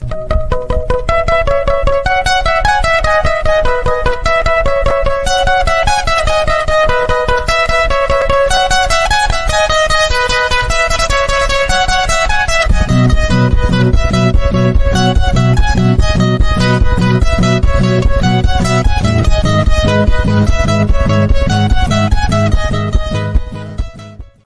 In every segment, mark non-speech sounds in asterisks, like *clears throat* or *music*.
you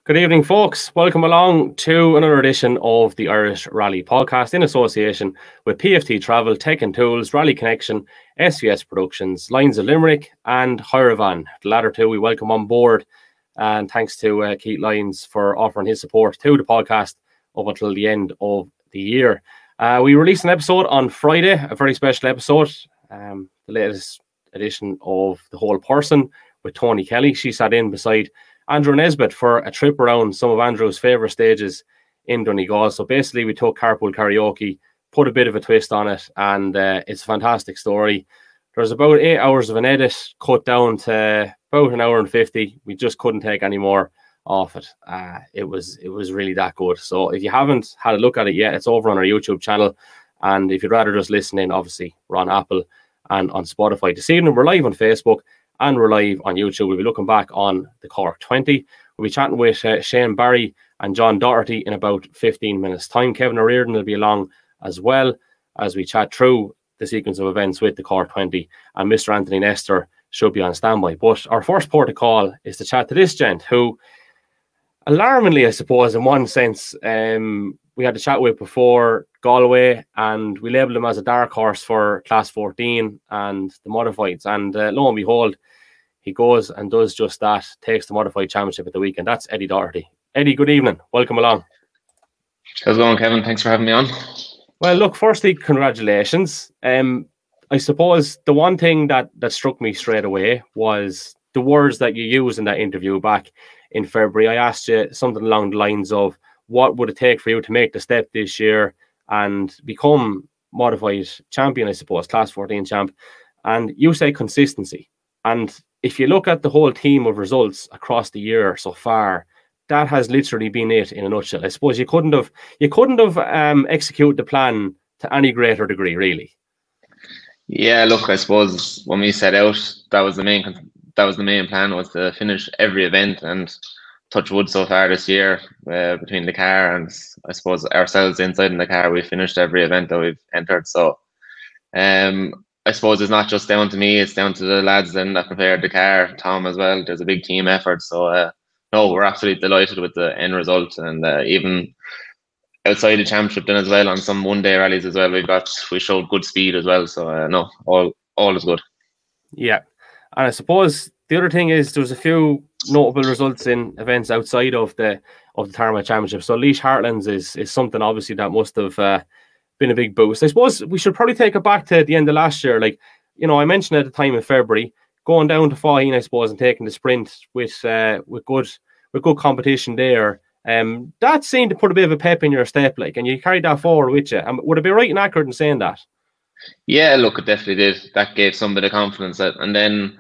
Good evening, folks. Welcome along to another edition of the Irish Rally Podcast in association with PFT Travel, Tech and Tools, Rally Connection, SVS Productions, Lyons of Limerick, and Hyravan. The latter two we welcome on board. And thanks to uh, Keith Lyons for offering his support to the podcast up until the end of the year. Uh, we released an episode on Friday, a very special episode, um, the latest edition of The Whole Person with Tony Kelly. She sat in beside Andrew Nesbitt for a trip around some of Andrew's favourite stages in Donegal. So basically, we took carpool karaoke, put a bit of a twist on it, and uh, it's a fantastic story. There's about eight hours of an edit cut down to about an hour and fifty. We just couldn't take any more off it. Uh, it was it was really that good. So if you haven't had a look at it yet, it's over on our YouTube channel. And if you'd rather just listen in, obviously we're on Apple and on Spotify. This evening we're live on Facebook and we're live on YouTube. We'll be looking back on the Cork 20. We'll be chatting with uh, Shane Barry and John Doherty in about 15 minutes' time. Kevin O'Riordan will be along as well as we chat through the sequence of events with the Cork 20. And Mr. Anthony Nestor should be on standby. But our first port of call is to chat to this gent who, alarmingly, I suppose, in one sense, um, we had to chat with before Galway, and we labelled him as a dark horse for Class 14 and the modifieds. And uh, lo and behold, he goes and does just that, takes the modified championship at the weekend. That's Eddie Doherty. Eddie, good evening. Welcome along. How's it going, Kevin? Thanks for having me on. Well, look, firstly, congratulations. Um, I suppose the one thing that that struck me straight away was the words that you used in that interview back in February. I asked you something along the lines of what would it take for you to make the step this year and become modified champion, I suppose, class 14 champ. And you say consistency. And if you look at the whole team of results across the year so far, that has literally been it in a nutshell. I suppose you couldn't have you couldn't have um, executed the plan to any greater degree, really. Yeah, look, I suppose when we set out, that was the main that was the main plan was to finish every event and touch wood so far this year uh, between the car and I suppose ourselves inside in the car. We finished every event that we've entered, so um, I suppose it's not just down to me; it's down to the lads and that prepared the car, Tom as well. There's a big team effort, so uh, no, we're absolutely delighted with the end result, and uh, even outside the championship then as well on some one day rallies as well. We got we showed good speed as well, so uh, no, all all is good. Yeah, and I suppose the other thing is there's a few notable results in events outside of the of the Tarmac Championship. So Laois Heartlands is is something obviously that must have uh, been a big boost. I suppose we should probably take it back to the end of last year. Like, you know, I mentioned at the time in February, going down to Faugheen, I suppose, and taking the sprint with uh, with good with good competition there. Um, that seemed to put a bit of a pep in your step, like, and you carried that forward with you. Um, would it be right and accurate in saying that? Yeah, look, it definitely did. That gave some bit of confidence. And then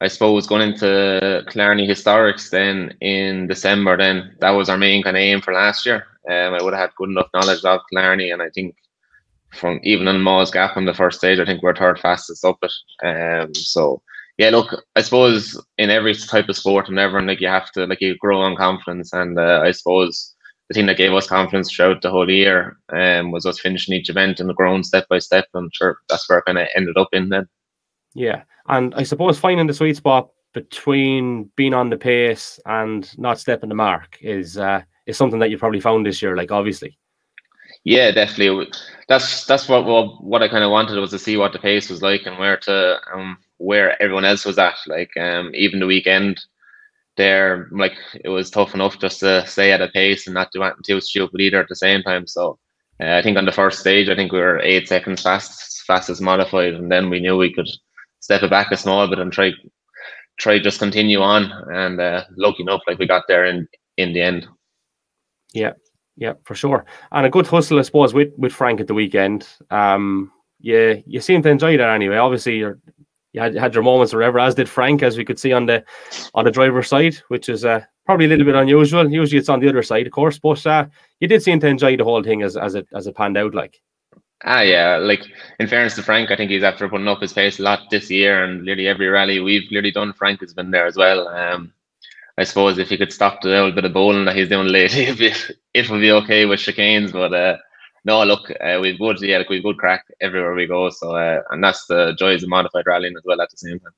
I suppose going into Killarney Historics then in December, then that was our main kind of aim for last year. Um, I would have had good enough knowledge of Killarney, and I think from even in Moll's Gap on the first stage, I think we're third fastest up it. Um, so yeah, look, I suppose in every type of sport and everything, like you have to like you grow on confidence, and uh, I suppose the thing that gave us confidence throughout the whole year um, was us finishing each event and growing step by step. I'm sure, that's where I kind of ended up in then. Yeah, and I suppose finding the sweet spot between being on the pace and not stepping the mark is uh, is something that you probably found this year. Like obviously. Yeah, definitely. That's that's what what, what I kind of wanted was to see what the pace was like and where to um where everyone else was at. Like um even the weekend, there like it was tough enough just to stay at a pace and not do anything too stupid either at the same time. So uh, I think on the first stage, I think we were eight seconds fast fastest modified, and then we knew we could step it back a small bit and try try just continue on. And uh, lucky enough, like we got there in in the end. Yeah, yeah, for sure. And a good hustle, I suppose, with with Frank at the weekend. Um, yeah, you seem to enjoy that anyway. Obviously, you're you had, had your moments wherever, as did Frank, as we could see on the on the driver's side, which is uh, probably a little bit unusual. Usually, it's on the other side, of course, but uh, you did seem to enjoy the whole thing as as it as it panned out, like. Ah, yeah. Like in fairness to Frank, I think he's after putting up his pace a lot this year, and nearly every rally we've nearly done, Frank has been there as well. Um, I suppose if he could stop the little bit of bowling that he's doing lately, *laughs* it would be okay with chicanes. But uh, no, look, uh, we've good, yeah, like we've good crack everywhere we go. So, uh, and that's the joys of modified rallying as well at the same time.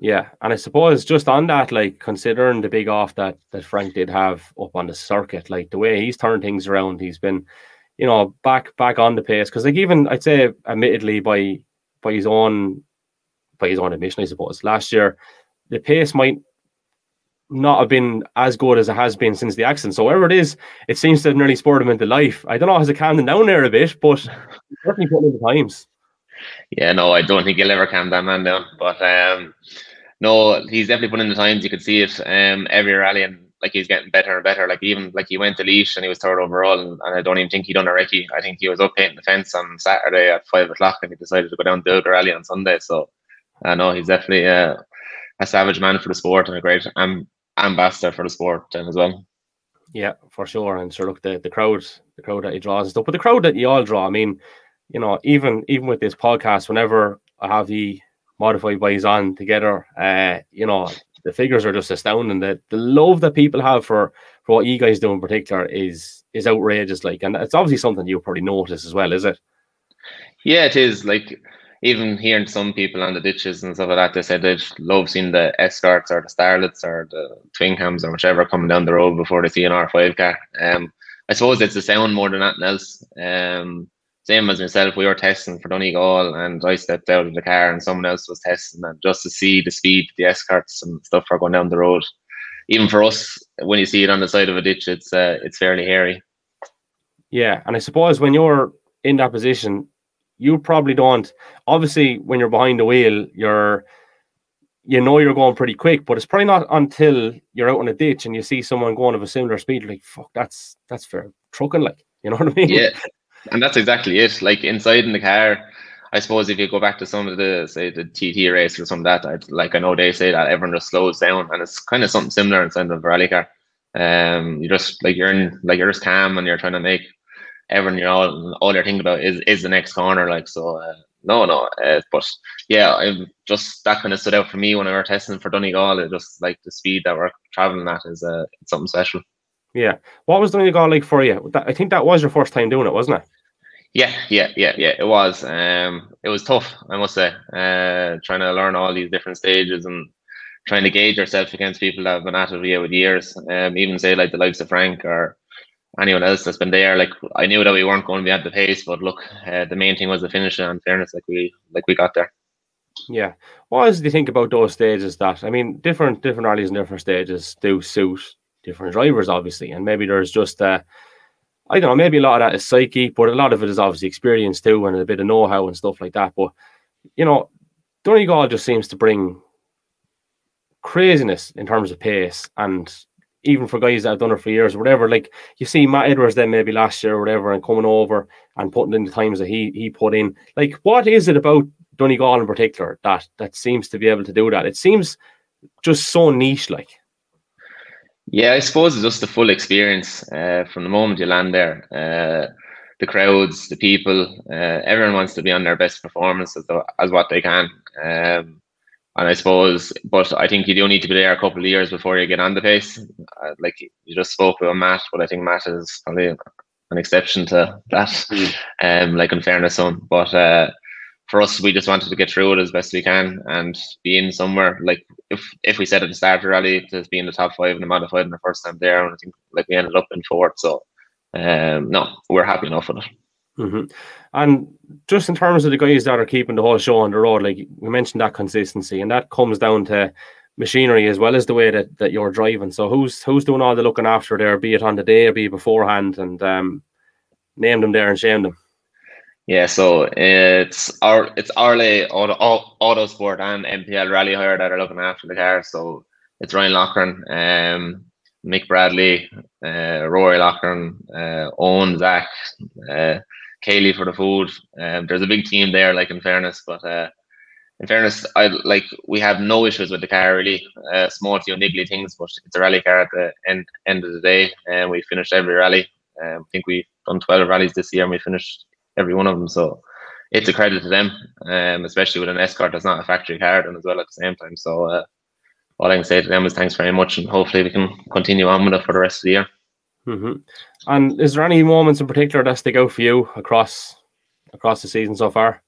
Yeah, and I suppose just on that, like considering the big off that that Frank did have up on the circuit, like the way he's turned things around, he's been, you know, back back on the pace. Because like even I'd say, admittedly, by by his own by his own admission, I suppose last year the pace might not have been as good as it has been since the accident. So wherever it is, it seems to have nearly spurred him into life. I don't know, has it calmed him down there a bit, but certainly putting in the times. Yeah, no, I don't think he'll ever calm that man down. But um, no, he's definitely putting in the times. You can see it um, every rally, and like he's getting better and better. Like even like he went to Laois and he was third overall, and, and I don't even think he done a recce. I think he was up painting the fence on Saturday at five o'clock, and he decided to go down to the rally on Sunday. So I uh, know he's definitely uh, a savage man for the sport and a great um, ambassador for the sport then as well. Yeah, for sure. And sure, look, the, the crowd, the crowd that he draws and stuff, but the crowd that you all draw. I mean, you know, even even with this podcast, whenever I have the modified boys on together, uh, you know, the figures are just astounding. The the love that people have for for what you guys do in particular is is outrageous. Like, and it's obviously something you probably notice as well, is it? Yeah, it is. Like even hearing some people on the ditches and stuff like that, they said they'd love seeing the escorts or the starlets or the twin cams or whichever coming down the road before they see an R5 car. Um, I suppose it's the sound more than anything else. Um, same as myself, we were testing for Donegal and I stepped out of the car and someone else was testing and just to see the speed the escorts and stuff are going down the road. Even for us, when you see it on the side of a ditch, it's uh, it's fairly hairy. Yeah, and I suppose when you're in that position, you probably don't. Obviously, when you're behind the wheel, you're you know you're going pretty quick, but it's probably not until you're out in a ditch and you see someone going of a similar speed, like fuck, that's that's for trucking, like you know what I mean? Yeah, and that's exactly it. Like inside in the car, I suppose if you go back to some of the say the TT race or some of that, I'd, like I know they say that everyone just slows down, and it's kind of something similar inside the rally car. Um, you just like you're in like you're just calm and you're trying to make everyone you know all you're thinking about is is the next corner like so uh, no no uh, but yeah I'm just that kind of stood out for me when I were testing for Donegal it just like the speed that we're traveling at is uh, something special. Yeah. What was Donegal like for you? I think that was your first time doing it wasn't it? Yeah yeah yeah yeah it was um it was tough I must say uh trying to learn all these different stages and trying to gauge yourself against people that have been at it yeah, with years um even say like the likes of Frank or anyone else that's been there. Like I knew that we weren't going to be at the pace, but look, uh, the main thing was the finish. And fairness, like we like we got there. Yeah. What else do you think about those stages? That I mean, different different rallies and different stages do suit different drivers, obviously, and maybe there's just uh, I don't know, maybe a lot of that is psyche, but a lot of it is obviously experience too, and a bit of know-how and stuff like that. But you know, Donegal just seems to bring craziness in terms of pace and even for guys that have done it for years whatever, like you see Matt Edwards then maybe last year or whatever and coming over and putting in the times that he he put in. Like what is it about Donegal in particular that that seems to be able to do that? It seems just so niche like. Yeah, I suppose it's just the full experience uh, from the moment you land there. Uh, the crowds, the people, uh, everyone wants to be on their best performance as, as what they can. Um, and I suppose, but I think you do need to be there a couple of years before you get on the pace. Uh, like you just spoke about Matt, but I think Matt is probably an exception to that. Mm. Um, like in fairness, on, but uh, for us, we just wanted to get through it as best we can and be in somewhere. Like if if we said at the start of the rally to be in the top five in the modified in the first time there, and I think like we ended up in fourth. So um, no, we're happy enough with it. Mm-hmm. And just in terms of the guys that are keeping the whole show on the road, like we mentioned that consistency, and that comes down to machinery as well as the way that, that you're driving. So who's who's doing all the looking after there, be it on the day or be it beforehand, and um, name them there and shame them. Yeah, so it's our it's Arley Auto, Auto Sport and MPL Rally Hire that are looking after the car. So it's Ryan Lochran, um, Mick Bradley, uh, Rory Lochran, uh, Owen, Zach, uh, Kaylee for the food. Um, there's a big team there, like in fairness, but uh, in fairness, I like we have no issues with the car really. Uh, small few niggly things, but it's a rally car at the end end of the day, and we finished every rally. Um, I think we've done 12 rallies this year, and we finished every one of them. So it's a credit to them, um, especially with an escort that's not a factory car and as well at the same time. So uh, all I can say to them is thanks very much, and hopefully we can continue on with it for the rest of the year. Mm-hmm. And is there any moments in particular that stick out for you across across the season so far?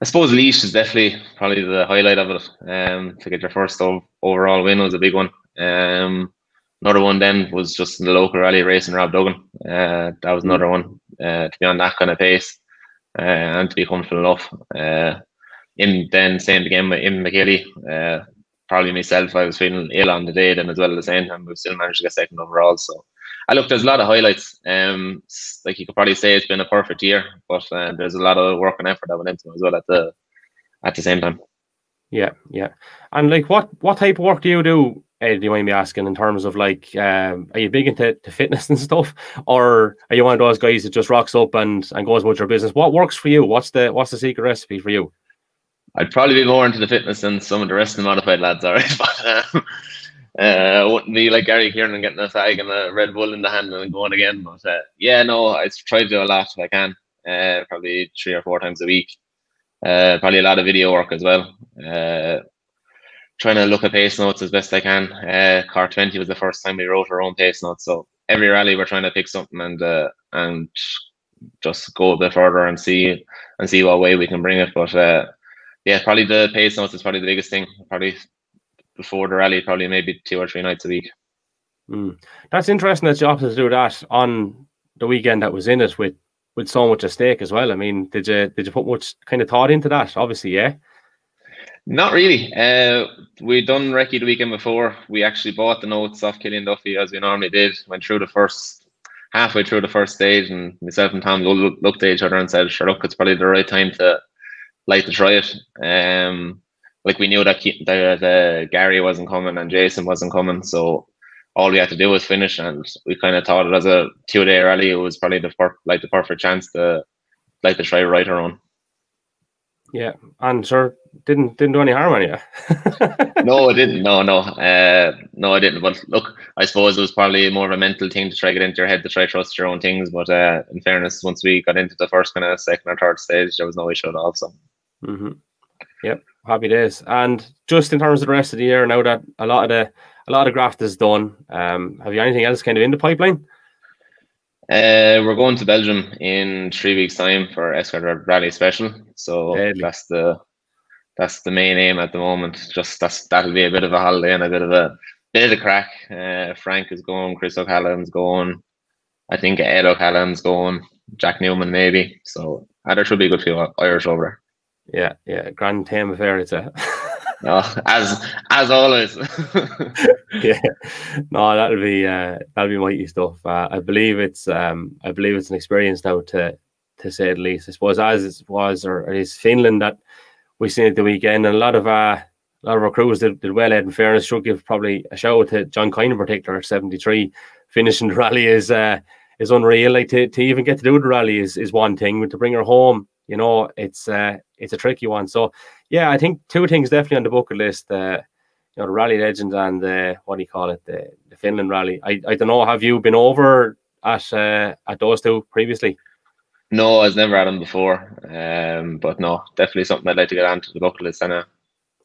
I suppose Laois is definitely probably the highlight of it. Um, to get your first overall win was a big one. Um, another one then was just in the local rally race in Rob Duggan. Uh, that was another one uh, to be on that kind of pace uh, and to be comfortable enough. Uh, in then same again with Imokilly. Probably myself, I was feeling ill on the day then as well at the same time, but still managed to get second overall. So I look, there's a lot of highlights. Um, like you could probably say it's been a perfect year, but uh, there's a lot of work and effort that went into it as well at the at the same time. Yeah, yeah. And like, what what type of work do you do? Ed, do you mind me asking in terms of like, um, are you big into to fitness *laughs* and stuff, or are you one of those guys that just rocks up and and goes about your business? What works for you? What's the what's the secret recipe for you? I'd probably be more into the fitness than some of the rest of the modified lads are, Right? *laughs* but um, uh, wouldn't be like Gary Kieran getting a fag and a Red Bull in the hand and going again. But uh, yeah, no, I try to do a lot if I can. Uh, probably three or four times a week. Uh, probably a lot of video work as well. Uh, trying to look at pace notes as best I can. Uh, Cork 20 was the first time we wrote our own pace notes. So every rally we're trying to pick something and uh, and just go a bit further and see and see what way we can bring it. But uh, yeah, probably the pace notes is probably the biggest thing. Probably before the rally, probably maybe two or three nights a week. Mm. That's interesting that you opted to do that on the weekend that was in it with with so much at stake as well. I mean, did you did you put much kind of thought into that? Obviously, yeah. Not really. Uh, we'd done Recce the weekend before. We actually bought the notes off Killian Duffy as we normally did. Went through the first halfway through the first stage, and myself and Tom looked at each other and said, "Sure, look, it's probably the right time to like to try it." Um, like we knew that that uh, Gary wasn't coming and Jason wasn't coming, so all we had to do was finish, and we kind of thought it as a two day rally. It was probably the per- like the perfect chance to like to try right our own. Yeah, and sure didn't didn't do any harm on you. *laughs* no, it didn't. No, no, uh, no, I didn't. But look, I suppose it was probably more of a mental thing to try get into your head to try trust your own things. But uh, in fairness, once we got into the first kind of second or third stage, there was no issue at all. So. Mm-hmm. Yep, happy days. And just in terms of the rest of the year, now that a lot of the a lot of graft is done, um, have you anything else kind of in the pipeline? Uh, we're going to Belgium in three weeks' time for Escort Rally Special. So Deadly. that's the that's the main aim at the moment. Just that's that'll be a bit of a holiday and a bit of a bit of a crack. Uh, Frank is going, Chris O'Callaghan's going, I think Ed O'Callaghan's going, Jack Newman maybe. So uh, there should be a good few Irish over there. Yeah, yeah, grand time affair it's *laughs* a. no, as as always. *laughs* yeah, no, that'll be uh, that'll be mighty stuff. Uh, I believe it's um, I believe it's an experience now to to say the least. I suppose as it was or it is Finland that we seen it the weekend, and a lot of uh, a lot of our crews did, did well. Ed, in fairness, should give probably a shout out to John Kine in particular. Seventy three finishing the rally is uh, is unreal. Like to, to even get to do the rally is is one thing, but to bring her home you know, it's uh, it's a tricky one. So yeah, I think two things definitely on the bucket list. Uh, you know, the rally legend and the what do you call it, the, the Finland rally. I, I don't know. Have you been over at uh, at those two previously? No, I've never had them before. Um, but no, definitely something I'd like to get onto the bucket list. And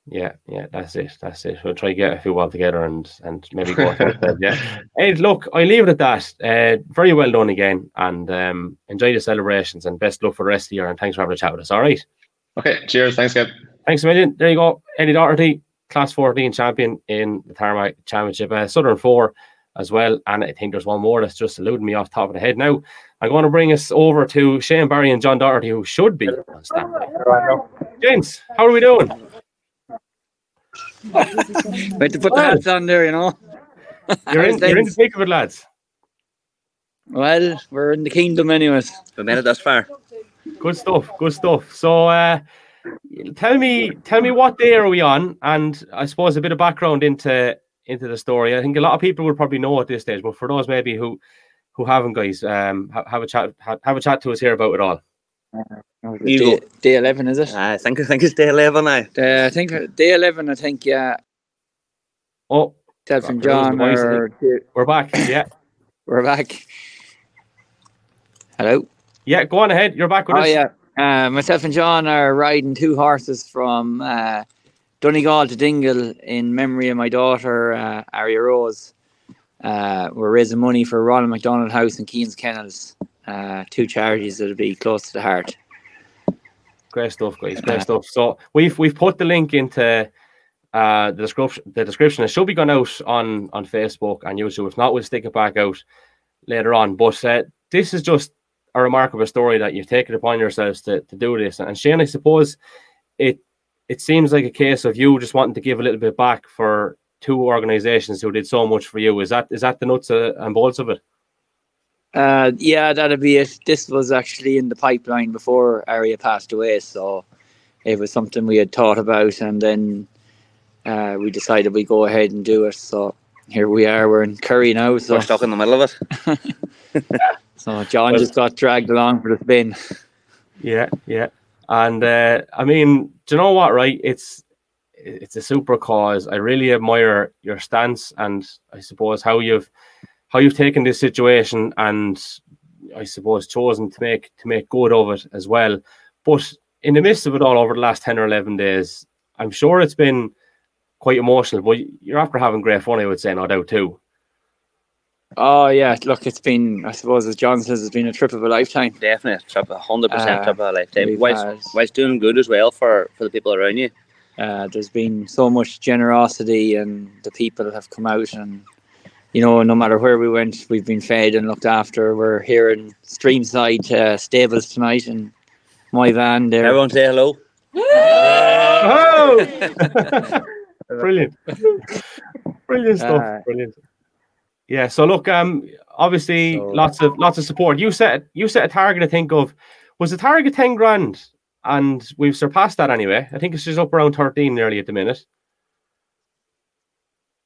yeah, yeah, that's it. That's it. We'll try to get a few all together and and maybe go. yeah. *laughs* Hey, look, I leave it at that. Uh, very well done again, and um, enjoy the celebrations and best luck for the rest of the year. And thanks for having a chat with us. All right. Okay. Cheers. Thanks, Kev. Thanks a million. There you go, Eddie Doherty, Class 14 champion in the Tarmac Championship, uh, Southern Four as well. And I think there's one more that's just eluding me off the top of the head now. I'm going to bring us over to Shane Barry and John Doherty, who should be on standby. James, how are we doing? Wait to put the hats on there, you know. *laughs* You're in, you're in the thick of it, lads. Well, we're in the kingdom, anyways. We made it thus far. Good stuff. Good stuff. So, uh, tell me, tell me, what day are we on? And I suppose a bit of background into into the story. I think a lot of people would probably know at this stage, but for those maybe who who haven't, guys, um, have, have a chat, have, have a chat to us here about it all. Day, day, 11, is it? I think I think it's day 11 now. Uh, I think day 11, I think, yeah. Oh, Self and John are, We're back, yeah. *coughs* We're back. Hello. Yeah, go on ahead. You're back with Oh us. yeah, uh, myself and John are riding two horses from uh, Donegal to Dingle in memory of my daughter uh, Aria Rose. Uh, we're raising money for Ronald McDonald House and Keen's Kennels, uh, two charities that'll be close to the heart. Great stuff, guys. *laughs* Great stuff. So we've we've put the link into uh, the description. The description it should be gone out on on Facebook and YouTube. If not, we'll stick it back out later on. But uh, this is just a remarkable story that you've taken upon yourselves to, to do this. And Shane, I suppose it it seems like a case of you just wanting to give a little bit back for two organizations who did so much for you. Is that is that the nuts and bolts of it? Uh, yeah, that'd be it. This was actually in the pipeline before Aria passed away, so it was something we had thought about, and then uh, we decided we go ahead and do it. So here we are. We're in Curry now, so We're stuck in the middle of it. *laughs* so John Well- just got dragged along for the spin. Yeah, yeah. And uh, I mean, do you know what? Right, it's it's a super cause. I really admire your stance, and I suppose how you've how you've taken this situation, and I suppose chosen to make to make good of it as well. But in the midst of it all, over the last ten or eleven days, I'm sure it's been quite emotional. But you're after having great fun, I would say, no doubt too. Oh yeah, look, it's been I suppose as John says, it's been a trip of a lifetime. Definitely, trip a hundred percent Uh, trip of a lifetime. we've Whilst, whilst doing good as well for for the people around you. Uh, there's been so much generosity, and the people have come out, and you know, no matter where we went, we've been fed and looked after. We're here in Streamside uh, stables tonight, and my van there. Everyone say hello. Oh! *laughs* *laughs* Brilliant. Brilliant stuff. Uh, Brilliant. Yeah. So look, um, obviously So- lots of lots of support. You set you set a target. I think of was the target ten grand, and we've surpassed that anyway. I think it's just up around thirteen nearly at the minute.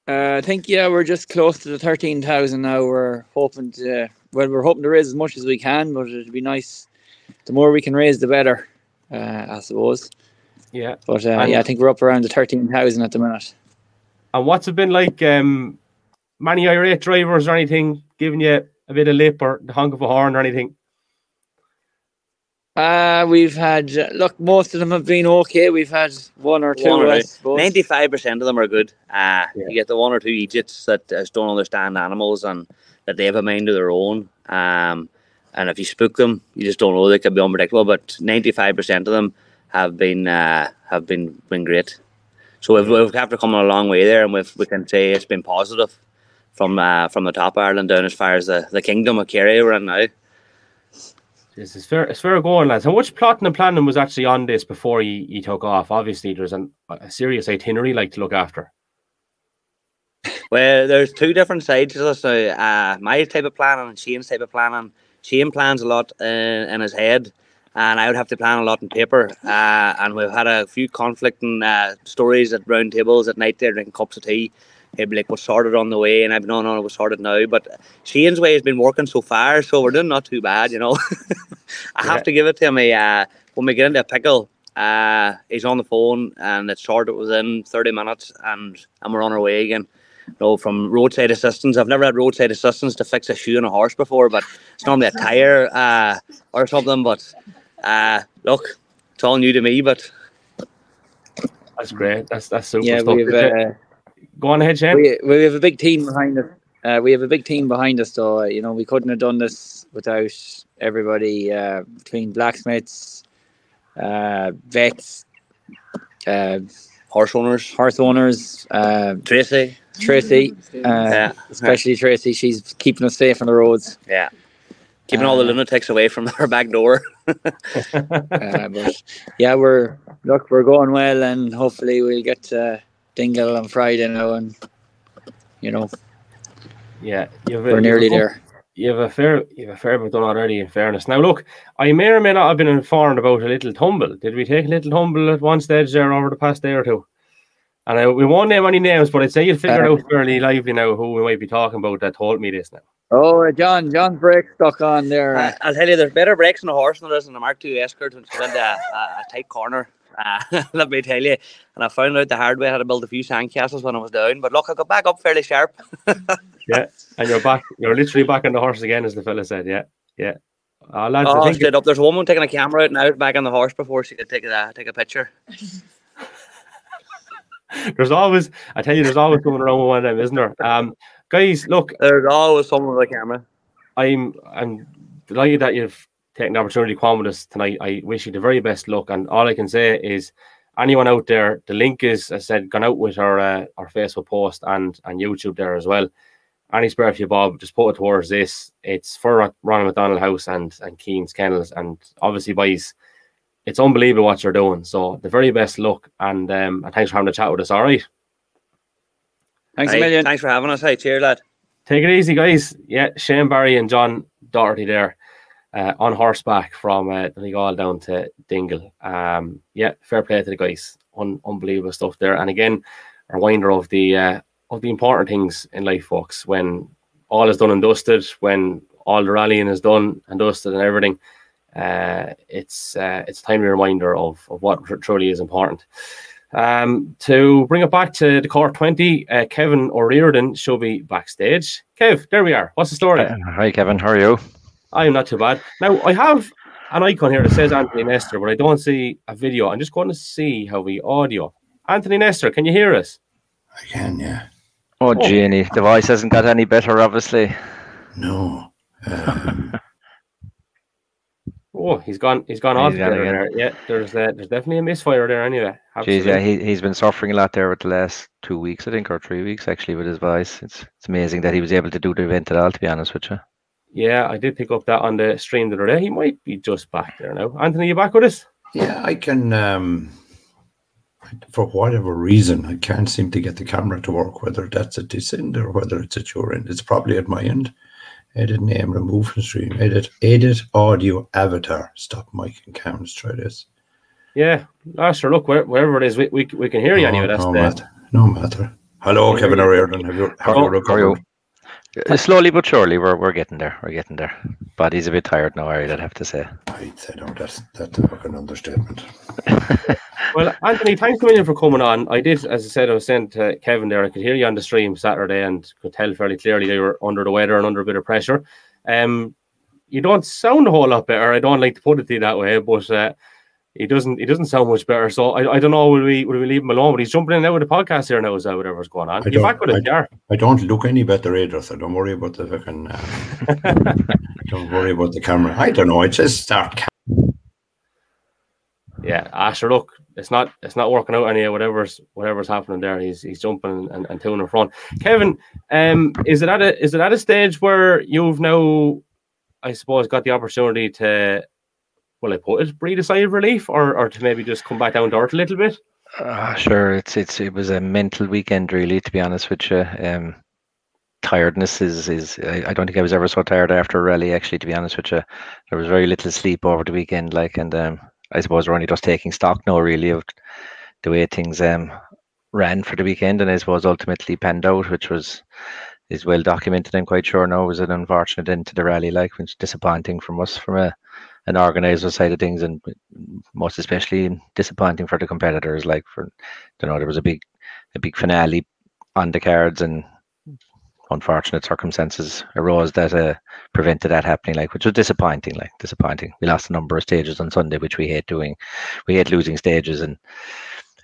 Uh, I think yeah, we're just close to the thirteen thousand now. We're hoping to well, we're hoping to raise as much as we can, but it'd be nice. The more we can raise, the better, uh, I suppose. Yeah. But uh, yeah, I think we're up around the thirteen thousand at the minute. And what's it been like? Um, many irate drivers or anything giving you a bit of lip or the honk of a horn or anything? Uh, we've had look, most of them have been okay. We've had one or two, One or two. Ninety-five percent of them are good. Uh, Yeah. You get the one or two idiots that just don't understand animals and that they have a mind of their own. Um, and if you spook them, you just don't know. They can be unpredictable. But ninety-five percent of them have been uh, have been been great. So we've, we've have to come a long way there, and we've, we can say it's been positive from uh, from the top of Ireland down as far as the, the kingdom of Kerry we're in now. This is fair. It's fair going, lads. How much plotting and planning was actually on this before he, you took off? Obviously, there's an, a serious itinerary like to look after. Well, there's two different sides to this. Uh, my type of planning and Shane's type of planning. Shane plans a lot uh, in his head, and I would have to plan a lot in paper. Uh, and we've had a few conflicting uh, stories at round tables at night there, drinking cups of tea. Like, "We're sorted on the way," and I've been, "No, no, we're sorted now." But Shane's way has been working so far, so we're doing not too bad, you know. *laughs* I Yeah. have to give it to him. He, uh, when we get into a pickle, uh, he's on the phone, and it's sorted within thirty minutes, and and we're on our way again know, from roadside assistance. I've never had roadside assistance to fix a shoe on a horse before, but it's normally a tire uh, or something. But uh, look, it's all new to me. But That's great. That's that's super yeah, stuff. we've uh, Go on ahead, Shane. we, we have a big team behind us. Uh, we have a big team behind us, though. You know, we couldn't have done this without everybody uh, between blacksmiths, uh, vets, uh, horse owners, horse owners, uh, Tracy, Tracy, uh, yeah, especially Tracy. She's keeping us safe on the roads. yeah, keeping all the Uh, lunatics away from *laughs* our back door. *laughs* Uh, but yeah, we're look, we're going well, and hopefully we'll get to Dingle on Friday now, and you know Yeah, you've, we're you've nearly a there. You have a fair, you have a fair bit done already. In fairness, now look, I may or may not have been informed about a little tumble. Did we take a little tumble at one stage there over the past day or two? And I, we won't name any names, but I'd say you'll figure Uh, out fairly lively now who we might be talking about that told me this now. Oh, John, John brake stuck on there. I, I'll tell you, there's better brakes in a horse than there is in a Mark II Escort when it's in a, a, a tight corner. *laughs* Uh, let me tell you. And I found out the hard way how to build a few sandcastles when I was down. But look, I got back up fairly sharp. *laughs* Yeah, and you're back, you're literally back on the horse again, as the fella said. Yeah, yeah. Uh, lads, Oh, I think straight up. There's a woman taking a camera out now back on the horse before she could take a take a picture. *laughs* there's always, I tell you, there's always someone around with one of them, isn't there? Um, guys, look, There's always someone with a camera. I'm I'm delighted that you've taken the opportunity to come with us tonight. I wish you the very best luck, and all I can say is, anyone out there, the link is, as I said, gone out with our uh, our Facebook post and and YouTube there as well. Any spare for you, Bob, just put it towards this. It's for Ronald McDonald House and and Keen's Kennels, and obviously, boys, it's unbelievable what you're doing. So the very best luck, and um, and thanks for having a chat with us. All right, Thanks Hey, a million. Thanks for having us. Hey, cheers, lad. take it easy, guys. Yeah, Shane Barry and John Doherty there. Uh, on horseback from uh, Donegal down to Dingle. Um, yeah, fair play to the guys. Un- unbelievable stuff there. And again, a reminder of the uh, of the important things in life, folks. When all is done and dusted, when all the rallying is done and dusted and everything, uh, it's uh, it's a timely reminder of, of what tr- truly is important. Um, to bring it back to the Cork 20, uh, Kevin O'Riordan should be backstage. Kev, there we are. What's the story? Uh, Hi, Kevin. How are you? I am not too bad. Now I have an icon here that says Anthony Nestor, but I don't see a video. I'm just going to see how we audio. Anthony Nestor, can you hear us? I can, yeah. Oh, Oh. Jeannie, the voice hasn't got any better, obviously. No. Um, Oh, he's gone. He's gone He's off there. Yeah, there's uh, there's definitely a misfire there. Anyway, Jeez, yeah, Absolutely. he, he's been suffering a lot there with the last two weeks, I think, or three weeks, actually, with his voice. It's it's amazing that he was able to do the event at all, to be honest with you. Yeah, I did pick up that on the stream the other day. He might be just back there now. Anthony, you back with us? yeah, I can. Um, for whatever reason, I can't seem to get the camera to work, whether that's at this end or whether it's at your end. It's probably at my end. Edit name, remove from stream, edit, edit audio avatar. Stop mic and cam. Let's try this. Yeah, ah, sure. Look, where, wherever it is, we, we, we can hear you no, anyway. That's no the, matter. No matter. Hello, Kevin. O'Riordan. Have you, How- how are you? Recovered? Uh, Slowly but surely, we're we're getting there. We're getting there. Body's a bit tired now, I'd have to say. I'd say no. That's that's a fucking understatement. *laughs* Well, Anthony, thanks a million for coming on. I did, as I said, I was saying to Kevin there, I could hear you on the stream Saturday and could tell fairly clearly they were under the weather and under a bit of pressure. Um, you don't sound a whole lot better. I don't like to put it to you that way, but uh, he doesn't. He doesn't sound much better. So I, I don't know. Will we will we leave him alone? But he's jumping in now with the podcast here now. Is that whatever's going on? I You don't- back with us? I-. I don't look any better either, so don't worry about the fucking. Uh, *laughs* don't worry about the camera. I don't know. I just start. Yeah, Asher, look, it's not it's not working out any whatever's whatever's happening there. He's he's jumping and, and two in front. Kevin, um, is it at a is it at a stage where you've now, I suppose, got the opportunity to, well, I put it, breathe a sigh of relief, or or to maybe just come back down to earth a little bit? Uh, sure, it's it's it was a mental weekend, really, to be honest with you. Um, tiredness is is I, I don't think I was ever so tired after a rally. Actually, to be honest with you, there was very little sleep over the weekend. Like, and um, I suppose we're only just taking stock now, really, of the way things um ran for the weekend, and I suppose ultimately panned out, which was is well documented. I'm quite sure now was an unfortunate end to the rally, like, which disappointing from us from a an organizer side of things, and most especially disappointing for the competitors. Like, for you know, there was a big a big finale on the cards, and unfortunate circumstances arose that uh, prevented that happening. Like, which was disappointing. Like, disappointing. We lost a number of stages on Sunday, which we hate doing. We hate losing stages, and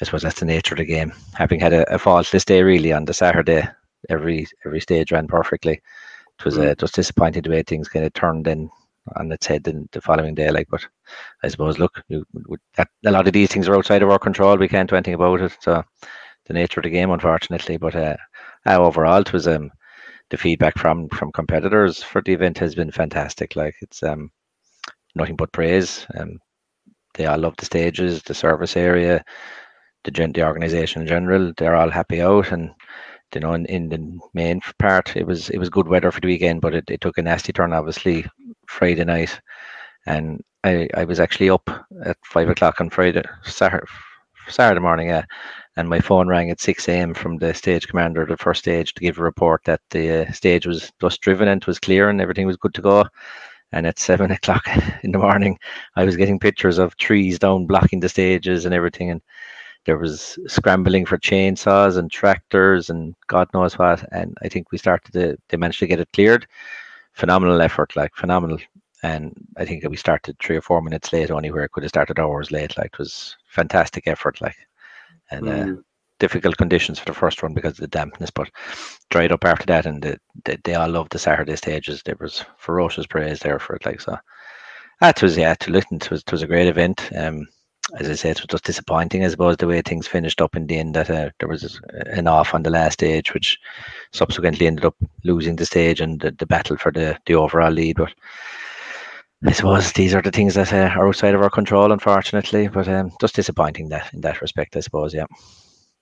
I suppose that's the nature of the game. Having had a, a faultless day, really, on the Saturday, every every stage ran perfectly. It was uh, just disappointing the way things kind of turned in on its head in the following day. Like, but I suppose, look, you, that, a lot of these things are outside of our control. We can't do anything about it. So, the nature of the game, unfortunately. But uh, uh, overall, it was um the feedback from from competitors for the event has been fantastic. Like, it's um nothing but praise. Um, they all love the stages, the service area, the gen- the organization in general. They're all happy out and. You know, in, in the main part, it was it was good weather for the weekend, but it, it took a nasty turn, obviously, Friday night, and I, I was actually up at five o'clock on Friday Saturday, Saturday morning, yeah, and my phone rang at six a.m. from the stage commander of the first stage to give a report that the uh, stage was dust driven and it was clear and everything was good to go. And at seven *laughs* o'clock in the morning, I was getting pictures of trees down blocking the stages and everything, and there was scrambling for chainsaws and tractors and God knows what. And I think we started to they managed to get it cleared. Phenomenal effort, like phenomenal. and I think we started three or four minutes late only where it could have started hours late. Like it was fantastic effort, like and uh, Mm. difficult conditions for the first one because of the dampness, but dried up after that, and the, the, they all loved the Saturday stages. There was ferocious praise there for it, like so. That was yeah, to listen. It was it was a great event. Um, as I said, it was just disappointing, I suppose, the way things finished up in the end. That uh, there was an off on the last stage, which subsequently ended up losing the stage and the, the battle for the the overall lead. But I suppose these are the things that uh, are outside of our control, unfortunately. But um, just disappointing that in that respect, I suppose. Yeah.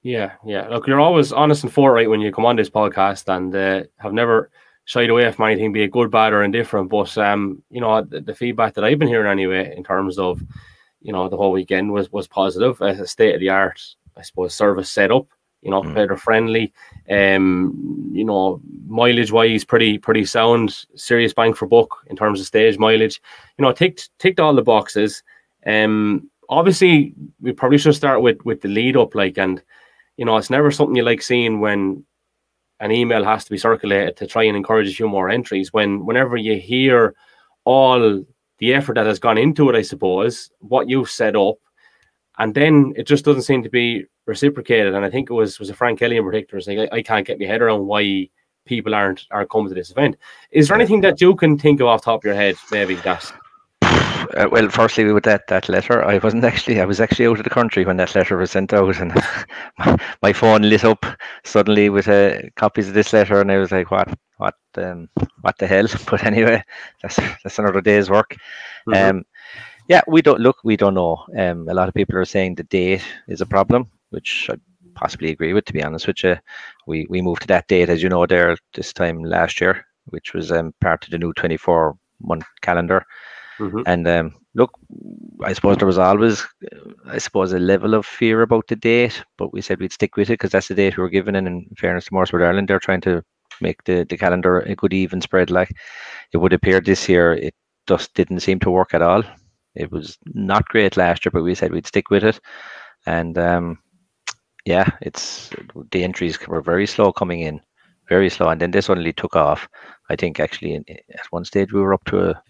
Yeah, yeah. Look, you're always honest and forthright when you come on this podcast, and uh, have never shied away from anything, be it good, bad, or indifferent. But um, you know, the, the feedback that I've been hearing anyway, in terms of, you know, the whole weekend was was positive. A state of the art, I suppose, service setup. You know, Mm. better friendly. Um, you know, mileage wise, pretty pretty sound. Serious bang for buck in terms of stage mileage. You know, ticked ticked all the boxes. Um, obviously, we probably should start with with the lead up, like and you know, it's never something you like seeing when an email has to be circulated to try and encourage a few more entries. When whenever you hear all the effort that has gone into it, I suppose, what you've set up, and then it just doesn't seem to be reciprocated. And I think it was was a Frank Kelly in particular. Like I, I can't get my head around why people aren't are coming to this event. Is there anything that you can think of off the top of your head, maybe that Uh, well, firstly, with that that letter, I wasn't actually. I was actually out of the country when that letter was sent out, and *laughs* my, my phone lit up suddenly with uh, copies of this letter, and I was like, "What? What? Um, what the hell?" *laughs* But anyway, that's that's another day's work. Mhm. Um, yeah, we don't look. We don't know. Um, a lot of people are saying the date is a problem, which I possibly agree with. To be honest with you, we we moved to that date, as you know, there this time last year, which was um, part of the new twenty four month calendar. Mhm. And um, look, I suppose there was always, I suppose, a level of fear about the date, but we said we'd stick with it because that's the date we were given. And in fairness to Motorsport Ireland, they're trying to make the, the calendar a good even spread. Like it would appear this year, it just didn't seem to work at all. It was not great last year, but we said we'd stick with it. And um, yeah, it's the entries were very slow coming in, very slow, and then this only took off. I think actually in, at one stage we were up to a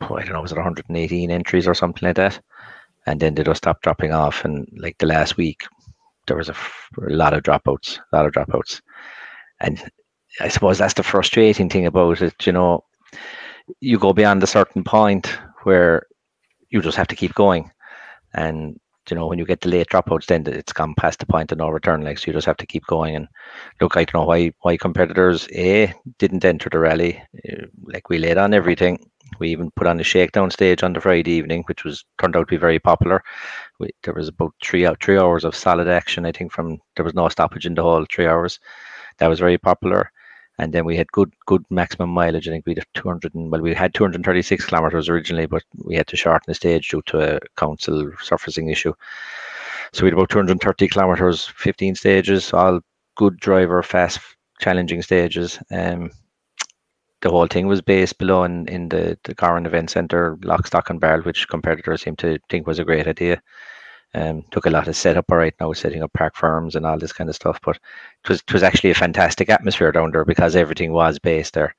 I don't know, was it 118 entries or something like that? And then they just stopped dropping off. And like the last week, there was a, f- a lot of dropouts, a lot of dropouts. And I suppose that's the frustrating thing about it. You know, you go beyond a certain point where you just have to keep going. And, you know, when you get the late dropouts, then it's gone past the point of no return. Like, so you just have to keep going. And look, I don't know why, why competitors, A, didn't enter the rally. Uh, Like, we laid on everything we even put on a shakedown stage on the Friday evening, which was turned out to be very popular. We, there was about three out three hours of solid action. I think from there was no stoppage in the whole three hours. That was very popular. And then we had good good maximum mileage. I think we had 200 and well we had 236 kilometers originally, but we had to shorten the stage due to a council surfacing issue. So we had about 230 kilometers, 15 stages, all good driver, fast, challenging stages. Um, the whole thing was based below in, in the, the Corrin Event Centre, lock, stock and barrel, which competitors seem to think was a great idea. Um, took a lot of setup right now, setting up parc fermés and all this kind of stuff. But it was it was actually a fantastic atmosphere down there because everything was based there.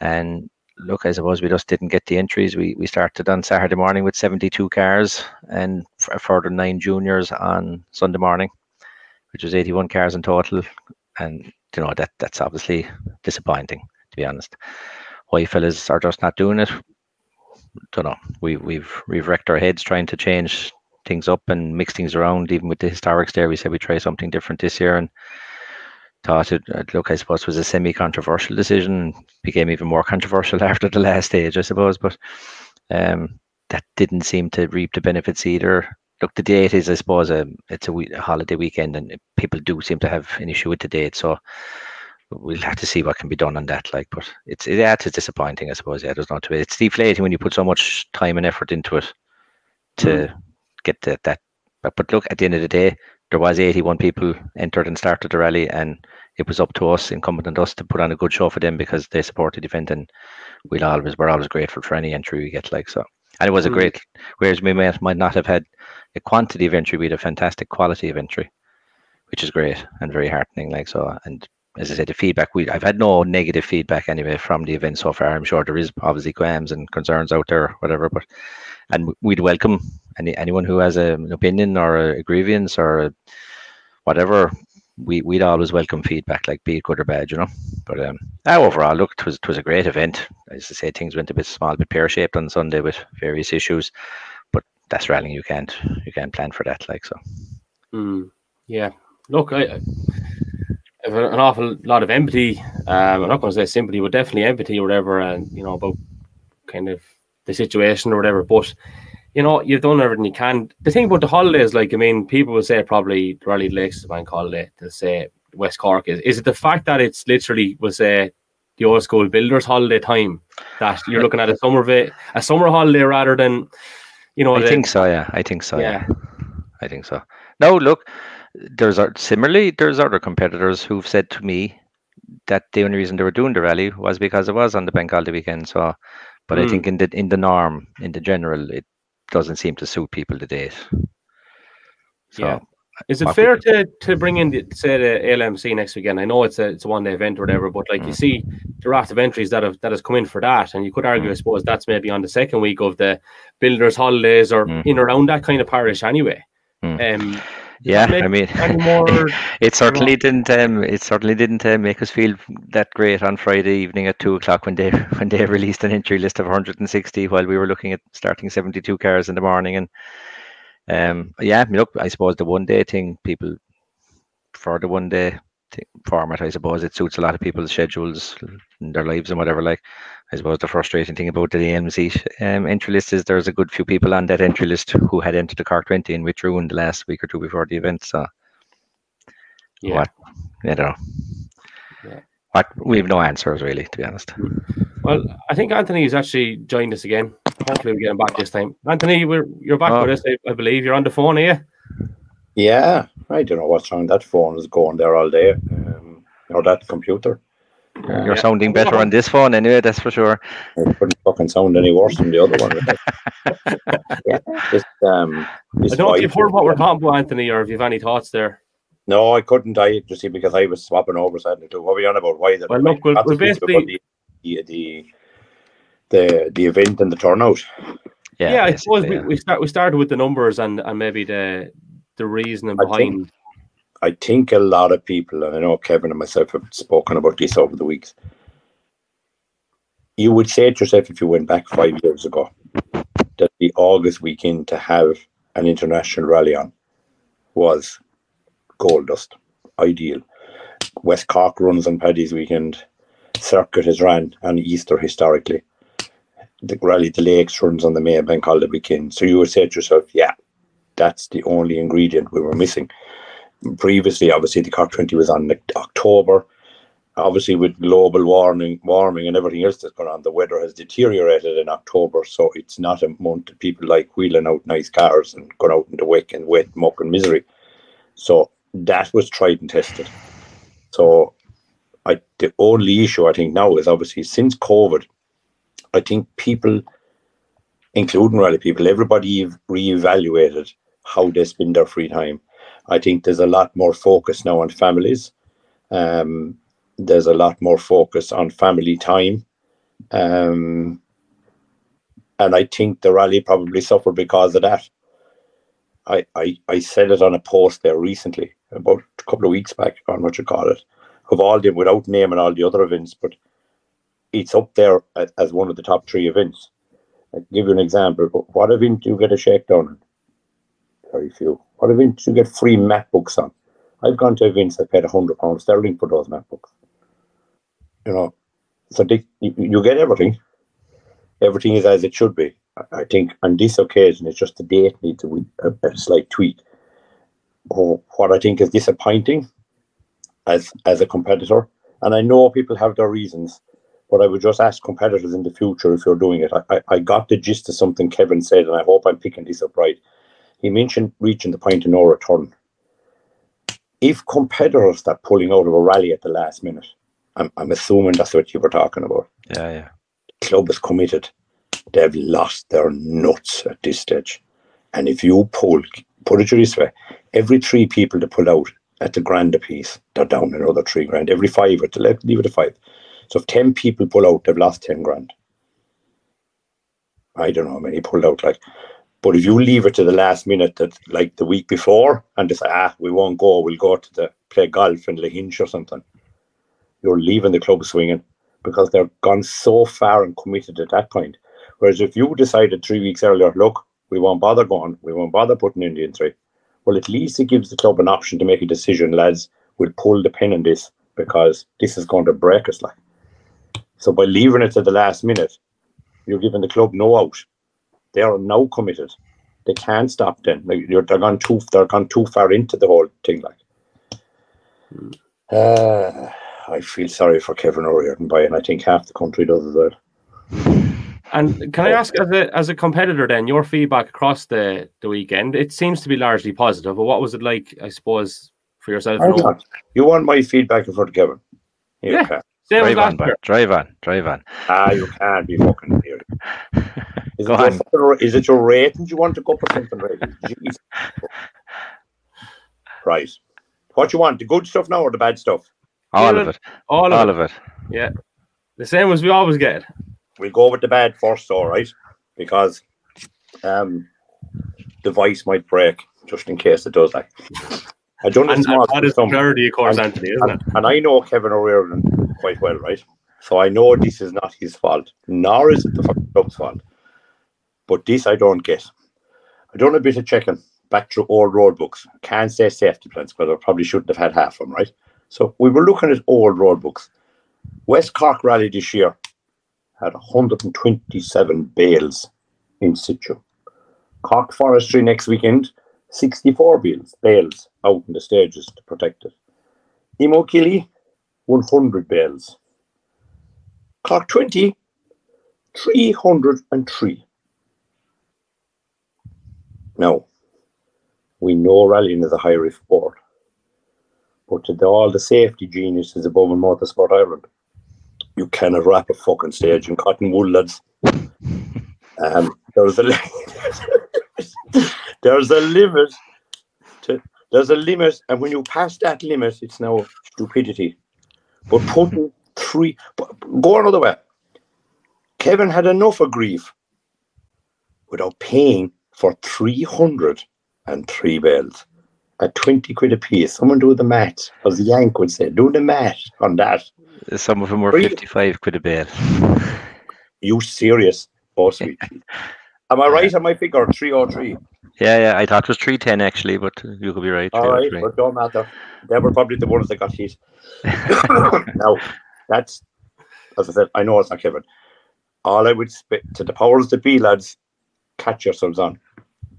And look, I suppose we just didn't get the entries. We we started on Saturday morning with 72 cars and a further nine juniors on Sunday morning, which was 81 cars in total. And you know that that's obviously disappointing to be honest. Why fellas are just not doing it? Don't know. We we've we've wrecked our heads trying to change things up and mix things around. Even with the historics there, we said we try something different this year and thought it uh, look I suppose was a semi controversial decision became even more controversial *laughs* after the last stage, I suppose. But um that didn't seem to reap the benefits either. Look, the date is, I suppose, a it's a, we- a holiday weekend, and people do seem to have an issue with the date. So we'll have to see what can be done on that. Like, but it's yeah, it's disappointing, I suppose. Yeah, there's not to be. It's deflating when you put so much time and effort into it to get the, that. But, but look, at the end of the day, there was 81 people entered and started the rally, and it was up to us, incumbent on us, to put on a good show for them because they supported the event, and we'll always we're always grateful for any entry we get. Like so, and it was a Mm. great. Whereas we might might not have had a quantity of entry, we had a fantastic quality of entry, which is great and very heartening. Like so, and as I said, the feedback we I've had no negative feedback anyway from the event so far. I'm sure there is obviously qualms and concerns out there, whatever, but and we'd welcome any anyone who has a, an opinion or a grievance or a, whatever. We we'd always welcome feedback, like be it good or bad, you know. But um, overall, look, it was it was a great event. As I say, things went a bit small, a bit pear shaped on Sunday with various issues, but that's rallying. You can't you can't plan for that, like so. Mm, yeah. Look, I, I an awful lot of empathy. Um, I'm not going to say sympathy, but definitely empathy or whatever, and you know about kind of the situation or whatever. But you know, you've done everything you can. The thing about the holidays, like I mean, people will say probably Rally Lakes is a bank holiday. They'll say West Cork is. Is it the fact that it's literally was say the old school builders holiday time that you're looking at a summer va- a summer holiday rather than you know I the- think so. Yeah, I think so. Yeah. Yeah, I think so. No, look, there's similarly there's other competitors who've said to me that the only reason they were doing the rally was because it was on the bank holiday weekend. So, but I Mm. think in the in the norm, in the general, it doesn't seem to suit people to date. So Yeah. Is it fair to, to bring in the, say the ALMC next weekend? I know it's a it's a one day event or whatever, but like you Mm. see the raft of entries that have that has come in for that, and you could argue, I suppose, that's maybe on the second week of the builders' holidays or Mm. in around that kind of parish anyway. Mm. Um, yeah, I mean, *laughs* it certainly didn't. Um, it certainly didn't uh, make us feel that great on Friday evening at two o'clock when they *laughs* when they released an entry list of 160 while we were looking at starting 72 cars in the morning. And um, yeah, I mean, look, I suppose the one day thing, people for the one day thi- format, I suppose it suits a lot of people's schedules and their lives and whatever. Like, I suppose the frustrating thing about the AMC um, entry list is there's a good few people on that entry list who had entered the Cork 20 and withdrew in the last week or two before the event. So. Yeah. What? I don't know. Yeah. What we have no answers really, to be honest. Well, I think Anthony's actually joined us again. Hopefully, we get him back this time. Anthony, we're you're back Oh. with us. I, I believe you're on the phone, are you? Yeah, I don't know what's wrong. That phone is going there all day. Um, or that computer. You're sounding better on this phone anyway, that's for sure. It couldn't fucking sound any worse than the other one. *laughs* yeah, just, um, this I don't know if you've heard what we're talking about, Anthony, or if you've any thoughts there. No, I couldn't. I just see because I was swapping over sadly too. What are we on about? Why? Well, look, we'll- Lots we'll of things basically- the, the the the event and the turnout. Yeah, Yeah, I suppose we, yeah. we start we started with the numbers and and maybe the the reasoning I think- behind. I think a lot of people, and I know Kevin and myself have spoken about this over the weeks. You would say to yourself if you went back five years ago that the August weekend to have an international rally on was gold dust, ideal. West Cork runs on Paddy's weekend. Circuit has ran on Easter historically. The Rally the Lakes runs on the May Bank Holiday weekend. So you would say to yourself, yeah, that's the only ingredient we were missing previously, obviously, the Cork 20 was on October. Obviously, with global warming, warming and everything else that's going on, the weather has deteriorated in October. So it's not a month that people like wheeling out nice cars and going out in the wick and wet, muck, and misery. So that was tried and tested. So I, the only issue I think now is obviously since COVID, I think people, including rally people, everybody reevaluated how they spend their free time. I think there's a lot more focus now on families. Um, there's a lot more focus on family time. Um, and I think the rally probably suffered because of that. I, I, I said it on a post there recently, about a couple of weeks back, on what you call it, of all them, without naming all the other events, but it's up there as, one of the top three events. I'll give you an example. What event do you get a shakedown? Very few. What event do you get free map books on? I've gone to events that paid hundred pounds sterling for those map books. You know, so they, you, you get everything. Everything is as it should be. I- I think on this occasion, it's just the date needs a, a, a slight tweak. Oh, what I think is disappointing as as a competitor, and I know people have their reasons, but I would just ask competitors in the future if you're doing it. I, I, I got the gist of something Kevin said, and I hope I'm picking this up right. He mentioned reaching the point of no return. If competitors start pulling out of a rally at the last minute, I'm, I'm assuming that's what you were talking about. Yeah, yeah. The Club is committed. They've lost their nuts at this stage. And if you pull, put it this way, every three people that pull out, at the grand apiece, they're down another three grand. Every five, or to leave it at five. So if 10 people pull out, they've lost 10 grand. I don't know how many pulled out, like. But if you leave it to the last minute, that like the week before, and say, ah, we won't go, we'll go to the play golf in Lahinch or something, you're leaving the club swinging because they're gone so far and committed at that point. Whereas if you decided three weeks earlier, look, we won't bother going, we won't bother putting in the three, well, at least it gives the club an option to make a decision, lads, we'll pull the pin on this because this is going to break us. Like, so by leaving it to the last minute, you're giving the club no out. They are now committed. They can't stop then. Like, you're, they're gone too they're gone too far into the whole thing. Like, uh, I feel sorry for Kevin O'Riordan by, and I think half the country does as well. And can I ask, as a as a competitor, then your feedback across the the weekend? It seems to be largely positive. But what was it like, I suppose, for yourself? I You want my feedback in front Kevin? You Yeah. can't. Drive on, last Bart. year. Drive on, drive on. Ah, you can't be fucking here. *laughs* Is, Go it your, on. fucking- is it your ratings you want to go for something, right? Jeez. *laughs* Right. What you want? The good stuff now or the bad stuff? All Yeah, of it. All of it. of it. Yeah. The same as we always get. We'll go with the bad first, all right? Because um, the voice might break just in case it does. Like, I don't And, know. and that is the priority, of course, Anthony, isn't it? and I know Kevin O'Riordan quite well, right? So I know this is not his fault, nor is it the fucking club's fault. But this I don't get. I done a bit of checking back through old road books. Can't say safety plans because I probably shouldn't have had half of them, right? So we were looking at old road books. West Cork Rally this year had 127 bales in situ. Cork Forestry next weekend, 64 bales, bales out in the stages to protect it. Imokilly, 100 bales. Cork 20, 303. Now, we know rallying is a high risk sport, but to the, all the safety geniuses above and in Motorsport Ireland, you cannot wrap a fucking stage in cotton wool, lads. *laughs* Um, there's a li- *laughs* there's a limit to there's a limit, and when you pass that limit, it's now stupidity. But putting three, but go another way. Kevin had enough of grief without paying for 303 bells at 20 quid a piece. Someone do the math, as Yank would say, do the math on that. Some of them were 55 quid a bale. You serious? Oh, *laughs* sweet. Am I right on my figure? 303. Yeah, yeah. I thought it was 310 actually, but you could be right. Oh All right, 303. but don't matter. They were probably the ones that got hit. *laughs* now, that's, as I said, I know it's not Kevin. All I would spit to the powers that be, lads, catch yourselves on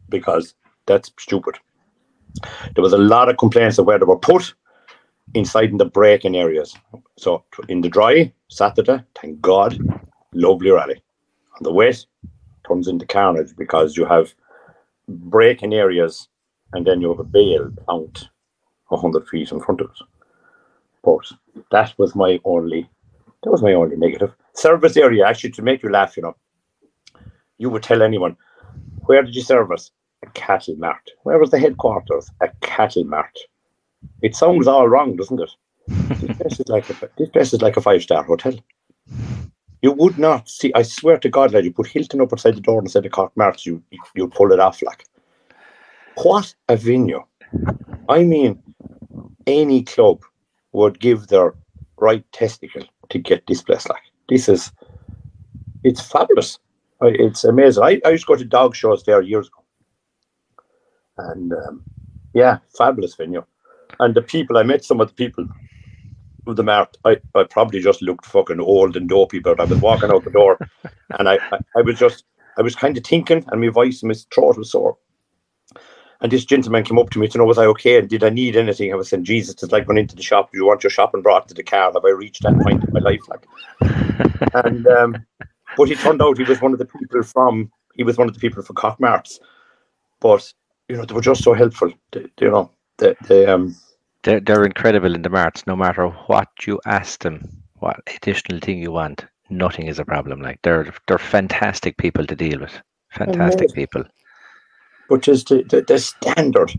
because that's stupid. There was a lot of complaints of where they were put inside in the braking areas. So in the dry, Saturday, thank God, lovely rally. On the wet, comes into carnage because you have braking areas and then you have a bale out 100 feet in front of it. But that was my only, that was my only negative. Service area, actually, to make you laugh, you know, you would tell anyone, where did you service? A cattle mart. Where was the headquarters? A cattle mart. It sounds all wrong, doesn't it? this *laughs* place is like a, this place is like a five star hotel. You would not see. I swear to God, lad, you put Hilton up outside the door and said the Cork Marts, you you pull it off like. What a venue! I mean, any club would give their right testicle to get this place like. This is, it's fabulous. It's amazing. I, I used to go to dog shows there years ago, and um, yeah, fabulous venue. And the people I met, some of the people of the mart, I, I probably just looked fucking old and dopey, but I was walking out the door, *laughs* and I, I, I was just, I was kind of thinking, and my voice and my throat was sore. And this gentleman came up to me to know was I okay and did I need anything? I was saying, Jesus, it's like going into the shop. Do You want your shopping brought to the car. Have I reached that point in my life? Like, and um, but it turned out he was one of the people from he was one of the people from Cork Marts. But you know they were just so helpful. They, you know the the um They're, they're incredible in the marts. No matter what you ask them, what additional thing you want, nothing is a problem. Like they're they're fantastic people to deal with. Fantastic Amazing. people. Which is the, the, the standard.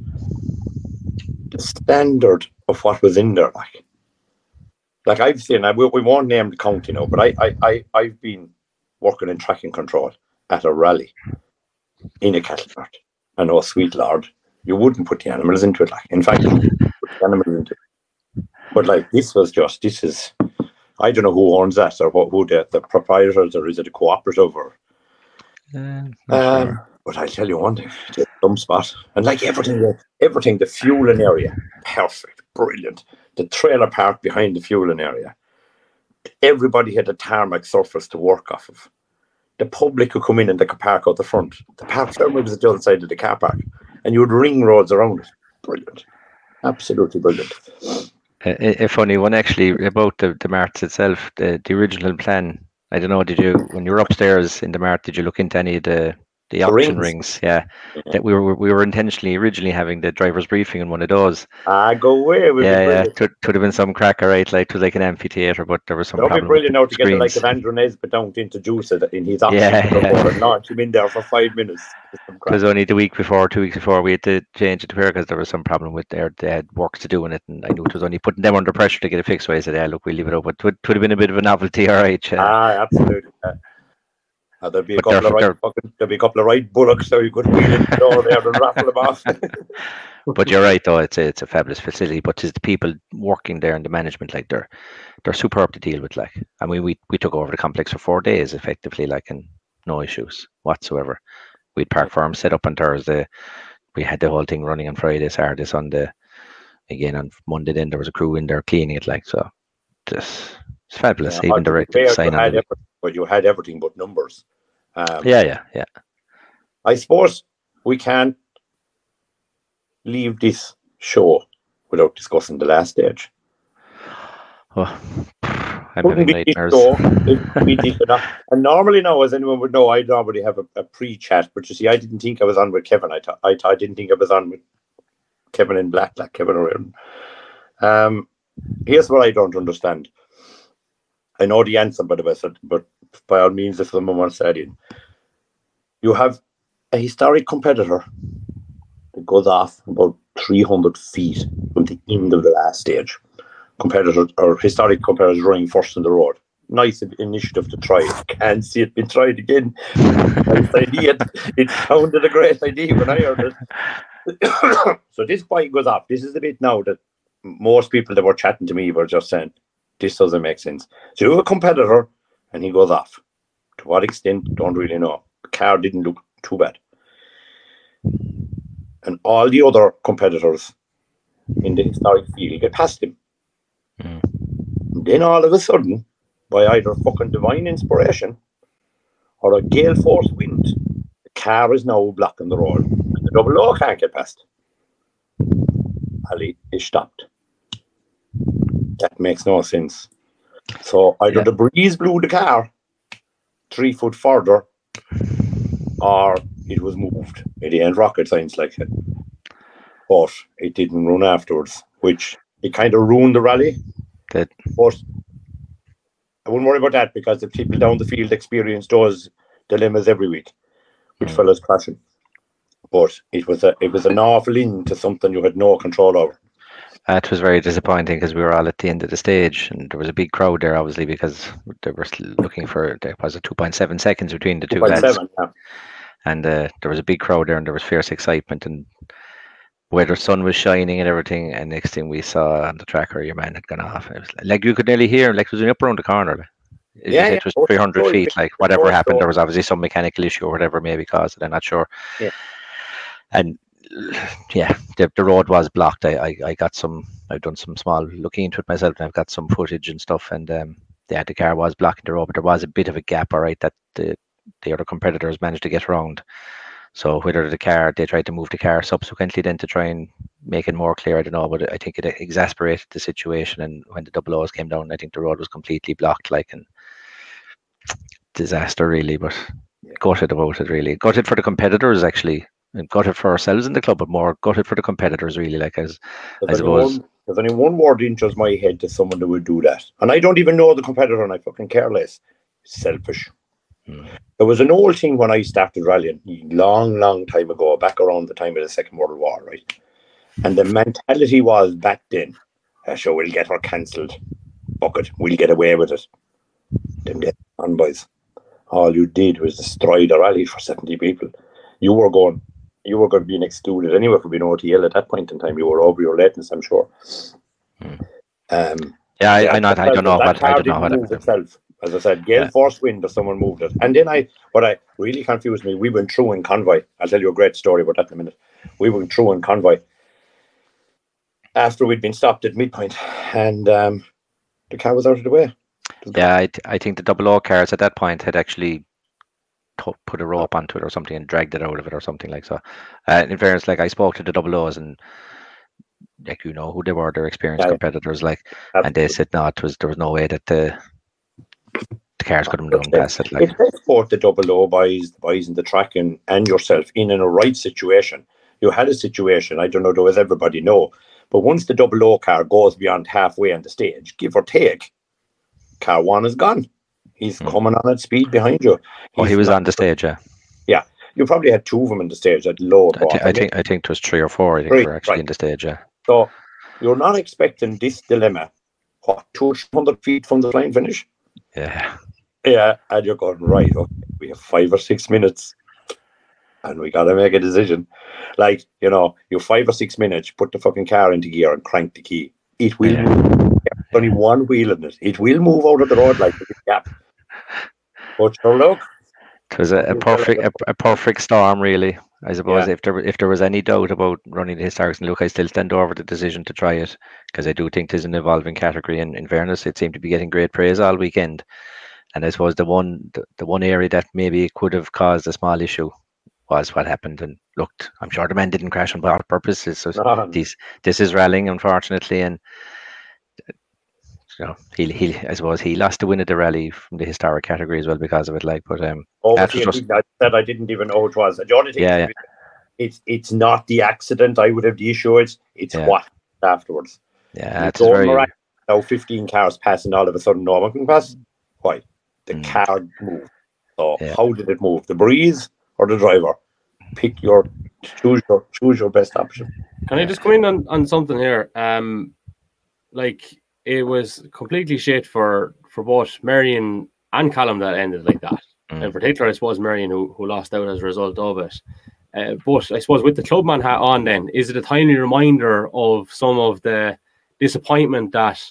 the standard of what was in there, like, like I've seen, I we, we won't name the county now, but I, I, I, I've been working in tracking control at a rally in a cattle mart. And oh, sweet lord, you wouldn't put the animals into it. Like, in fact, you put the animals into it. But like, this was just, this is, I don't know who owns that or what, who the, the proprietors or is it a cooperative or Uh, um, sure. but I'll tell you one thing, it's some spot. And like everything, the- everything, the fueling area, perfect, brilliant. The trailer park behind the fueling area. Everybody had a tarmac surface to work off of. The public could come in and they could park out the front. The park terminal was at the other side of the car park. And you would ring roads around it. Brilliant. Absolutely brilliant. A, a funny one actually about the, the marts itself, the, the original plan. I don't know, did you when you were upstairs in the mart, did you look into any of the the auction rings. rings? Yeah. That we were we were intentionally originally having the driver's briefing in one of those. Ah, go away. Yeah, yeah. Could could have been some cracker, right? Like it was like an amphitheater, but there was some That would be brilliant now to get the like of. Andrew Nesbitt down to introduce it in his office *laughs* Yeah, yeah. and launch him in there for five minutes. Because only the week before, two weeks before, we had to change it to here because there was some problem with their they had work to do in it, and I knew it was only putting them under pressure to get it fixed. So I said, "Yeah, look, we'll leave it up." But it would, would have been a bit of a novelty, *laughs* all right. Yeah. Ah, absolutely. Uh, there'd be a But couple of right, fucking, there'd be a couple of right bullocks so you could wheel it the door there and raffle them off. *laughs* but you're right, though. It's a, it's a fabulous facility. But it's the people working there and the management, like they're they're superb to deal with. Like, I mean, we we took over the complex for four days, effectively, like, and no issues whatsoever. We'd parc fermés set up on Thursday. We had the whole thing running on Friday, Saturday, Sunday. Again on Monday, then there was a crew in there cleaning it. Like, so, just it's fabulous. Yeah, Even direct fair, sign on. But you had everything but numbers. Um, Yeah, yeah, yeah. I suppose we can't leave this show without discussing the last stage. Oh, I'm Wouldn't having *laughs* be this nightmares. show if we did not. And normally now, as anyone would know, I normally have a, a pre-chat, but you see, I didn't think I was on with Kevin. I I, didn't think I was on with Kevin in black, like Kevin around. Um, here's what I don't understand. I know the answer, but, but, but by all means, if someone wants to you have a historic competitor that goes off about 300 feet from the end of the last stage. Competitor or historic competitors running first in the road. Nice initiative to try. it. Can't see it been tried again. nice idea. It sounded a great idea when I heard it. *coughs* so this bike goes off. This is the bit now that most people that were chatting to me were just saying, this doesn't make sense. So you have a competitor and he goes off. To what extent, don't really know. The car didn't look too bad. And all the other competitors in the historic field get past him. Mm. Then all of a sudden, by either fucking divine inspiration or a gale force wind, the car is now blocking the road. And the double O can't get past. Ali is stopped. That makes no sense. So either Yeah. the breeze blew the car three foot further, or it was moved. It ain't rocket science like it. But it didn't run afterwards, which it kind of ruined the rally. Did. But I wouldn't worry about that because the people down the field experience those dilemmas every week with Mm. fellas crashing. But it was a it was an awful into something you had no control over. That was very disappointing because we were all at the end of the stage and there was a big crowd there, obviously, because they were looking for there was a 2.7 seconds between the two lads. yeah. And uh, there was a big crowd there and there was fierce excitement and where the sun was shining and everything. And next thing we saw on the tracker, your man had gone off. It was like, you could nearly hear him, like it was up around the corner. It, Yeah, it was oh, 300 sure, feet, like whatever happened, there was obviously some mechanical issue or whatever maybe caused it. I'm not sure. Yeah. And yeah, the, the road was blocked. I, I, I got some, I've done some small looking into it myself and I've got some footage and stuff. And um, yeah, the car was blocking the road, but there was a bit of a gap, all right, that the, the other competitors managed to get around. So whether the car, they tried to move the car subsequently then to try and make it more clear, I don't know, but I think it exasperated the situation. And when the double O's came down, I think the road was completely blocked, like, and disaster really, but gutted about it really. Gutted for the competitors actually. And Gutted for ourselves in the club, but more gutted for the competitors really. Like as I There's only, suppose- one, there's only one word enters my head to someone that would do that. And I don't even know the competitor and I fucking care less. Selfish. Hmm. There was an old thing when I started rallying, long, long time ago, back around the time of the Second World War, right? And the mentality was back then, uh, sure, we'll get her cancelled. Bucket, we'll get away with it. Didn't get on, boys. All you did was destroy the rally for 70 people. You were going, you were going to be excluded anyway for being OTL at that point in time. You were over your lateness, I'm sure. Hmm. Um, Yeah, I, I, not, I don't know that what I don't know what itself. As I said, Gale Yeah. force wind or someone moved it. And then I, what I really confused me, we went through in convoy. I'll tell you a great story about that in a minute. We went through in convoy after we'd been stopped at midpoint, and um, the car was out of the way. Yeah, I, th- I think the double O cars at that point had actually put a rope onto it or something and dragged it out of it or something like so. Uh, in fairness, like I spoke to the double O's and like you know who they were, their experienced Yeah, competitors, like, and they said no, it was there was no way that the the cars could have done past it. Like, put the double O boys, the boys in the track, and, and yourself in in a right situation, you had a situation. I don't know, does everybody know? But once the double O car goes beyond halfway on the stage, give or take, car one is gone. He's Hmm. coming on at speed behind you. oh, he was on the stage. Yeah, Yeah, You probably had two of them in the stage at low. I, thi- I think I think it was three or four. I think Three, were actually right. in the stage. Yeah, so. You're not expecting this dilemma. What two hundred feet from the flying finish? yeah, Yeah, and you're going right. Okay, we have five or six minutes, and we got to make a decision. Like you know, you five or six minutes, put the fucking car into gear and crank the key. It will Yeah. move. There's only one wheel in it. It will move out of the road like a gap. But sure, look, it was a, a perfect a, a perfect storm, really. I suppose Yeah. if there if there was any doubt about running the historics and look, I still stand over the decision to try it because I do think there's an evolving category. And in fairness, it seemed to be getting great praise all weekend. And I suppose the one the, the one area that maybe could have caused a small issue was what happened. And looked, I'm sure the man didn't crash on pur- purpose. Just, no, this this is rallying, unfortunately, and you know he he I suppose he lost the win of the rally from the historic category as well because of it. Like, but um, over After the just- I said I didn't even know it was. The only thing Yeah, is, it's it's not the accident I would have the issue. It's it's Yeah. what afterwards. yeah, it's don't very mirac- now 15 cars passing all of a sudden no one can pass. Why? The Mm. car moved. So Yeah. how did it move? The breeze or the driver? Pick your choose your choose your best option. Can I just come in on, on something here? Um, like it was completely shit for for both Marion and Callum that ended like that. Mm. In particular, I suppose Marion who, who lost out as a result of it. Uh, but I suppose with the clubman hat on, then is it a timely reminder of some of the disappointment that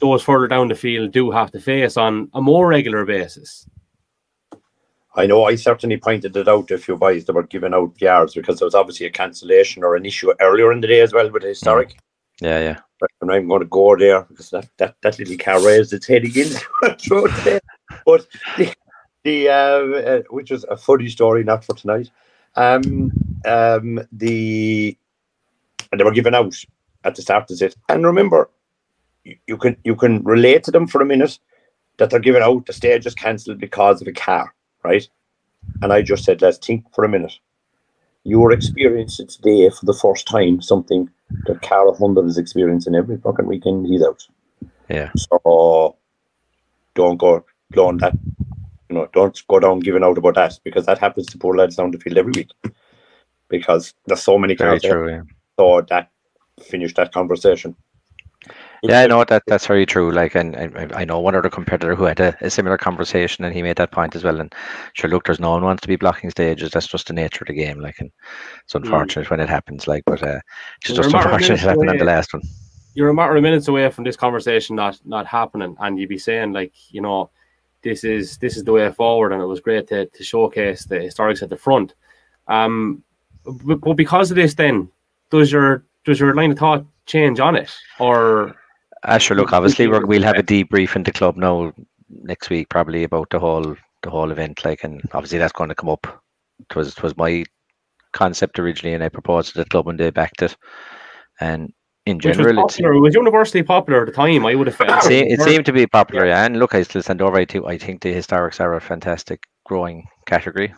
those further down the field do have to face on a more regular basis? I know I certainly pointed it out to a few boys that were giving out yards because there was obviously a cancellation or an issue earlier in the day as well with the historic. yeah, yeah. I'm not even going to go there because that, that, that little car raised its head again. *laughs* But the, the uh, uh, which was a funny story, not for tonight. Um, um, the and they were given out at the start of it. And remember, you, you can you can relate to them for a minute that they're giving out. The stage is cancelled because of a car, right? And I just said, let's think for a minute. You are experiencing today for the first time something that Carl Hundred is experiencing every fucking weekend he's out. Yeah. So don't go blowing that. You know, don't go down giving out about that because that happens to poor lads down the field every week. Because there's so many cars true. Yeah. So that finish that conversation. Yeah, I know that that's very true. Like, and, and I know one other competitor who had a, a similar conversation, and he made that point as well. And sure, look, there's no one wants to be blocking stages. That's just the nature of the game. Like, and it's unfortunate when it happens. Like, but uh, it's Well, just unfortunate it happened on the last one. you're a matter of minutes away from this conversation not not happening, and you'd be saying like, you know, this is this is the way forward, and it was great to, to showcase the historics at the front. Um, but, but because of this, then does your does your line of thought change on it, or Uh, sure, look, obviously we're, we'll have a debrief in the club now next week, probably about the whole the whole event. Like, and obviously that's going to come up. It was it was my concept originally, and I proposed to the club and they backed it. And in which was general, it's, popular, it was universally popular at the time. I would have felt it, se- it seemed to be popular, yeah. And look, I still send over. I think I think the historics are a fantastic growing category.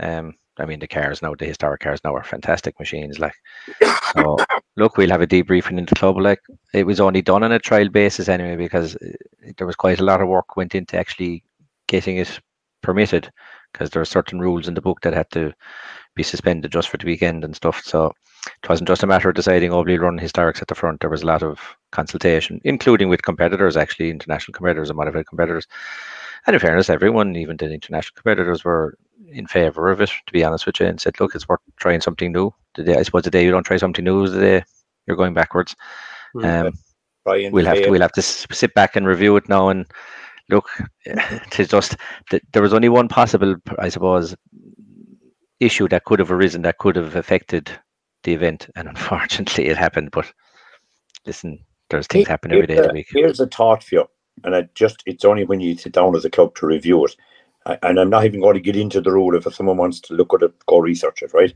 Um, I mean, the cars now, the historic cars now are fantastic machines. Like, *coughs* so look, we'll have a debriefing in the club. Like, it was only done on a trial basis anyway, because uh, there was quite a lot of work went into actually getting it permitted, because there are certain rules in the book that had to be suspended just for the weekend and stuff. So it wasn't just a matter of deciding, oh, we'll run historics at the front. There was a lot of consultation, including with competitors, actually, international competitors and modified competitors. And in fairness, everyone, even the international competitors, were in favour of it, to be honest with you, and said, look, it's worth trying something new. The day, I suppose the day you don't try something new is the day you're going backwards. Mm. Um, we'll have to we'll have to sit back and review it now and look. *laughs* It's just that there was only one possible, I suppose, issue that could have arisen that could have affected the event, and *laughs* unfortunately, it happened. But listen, there's things happen every day of the week. Here's a thought for you, and I just it's only when you sit down as a club to review it. And I'm not even going to get into the rule if someone wants to look at it, go research it, right?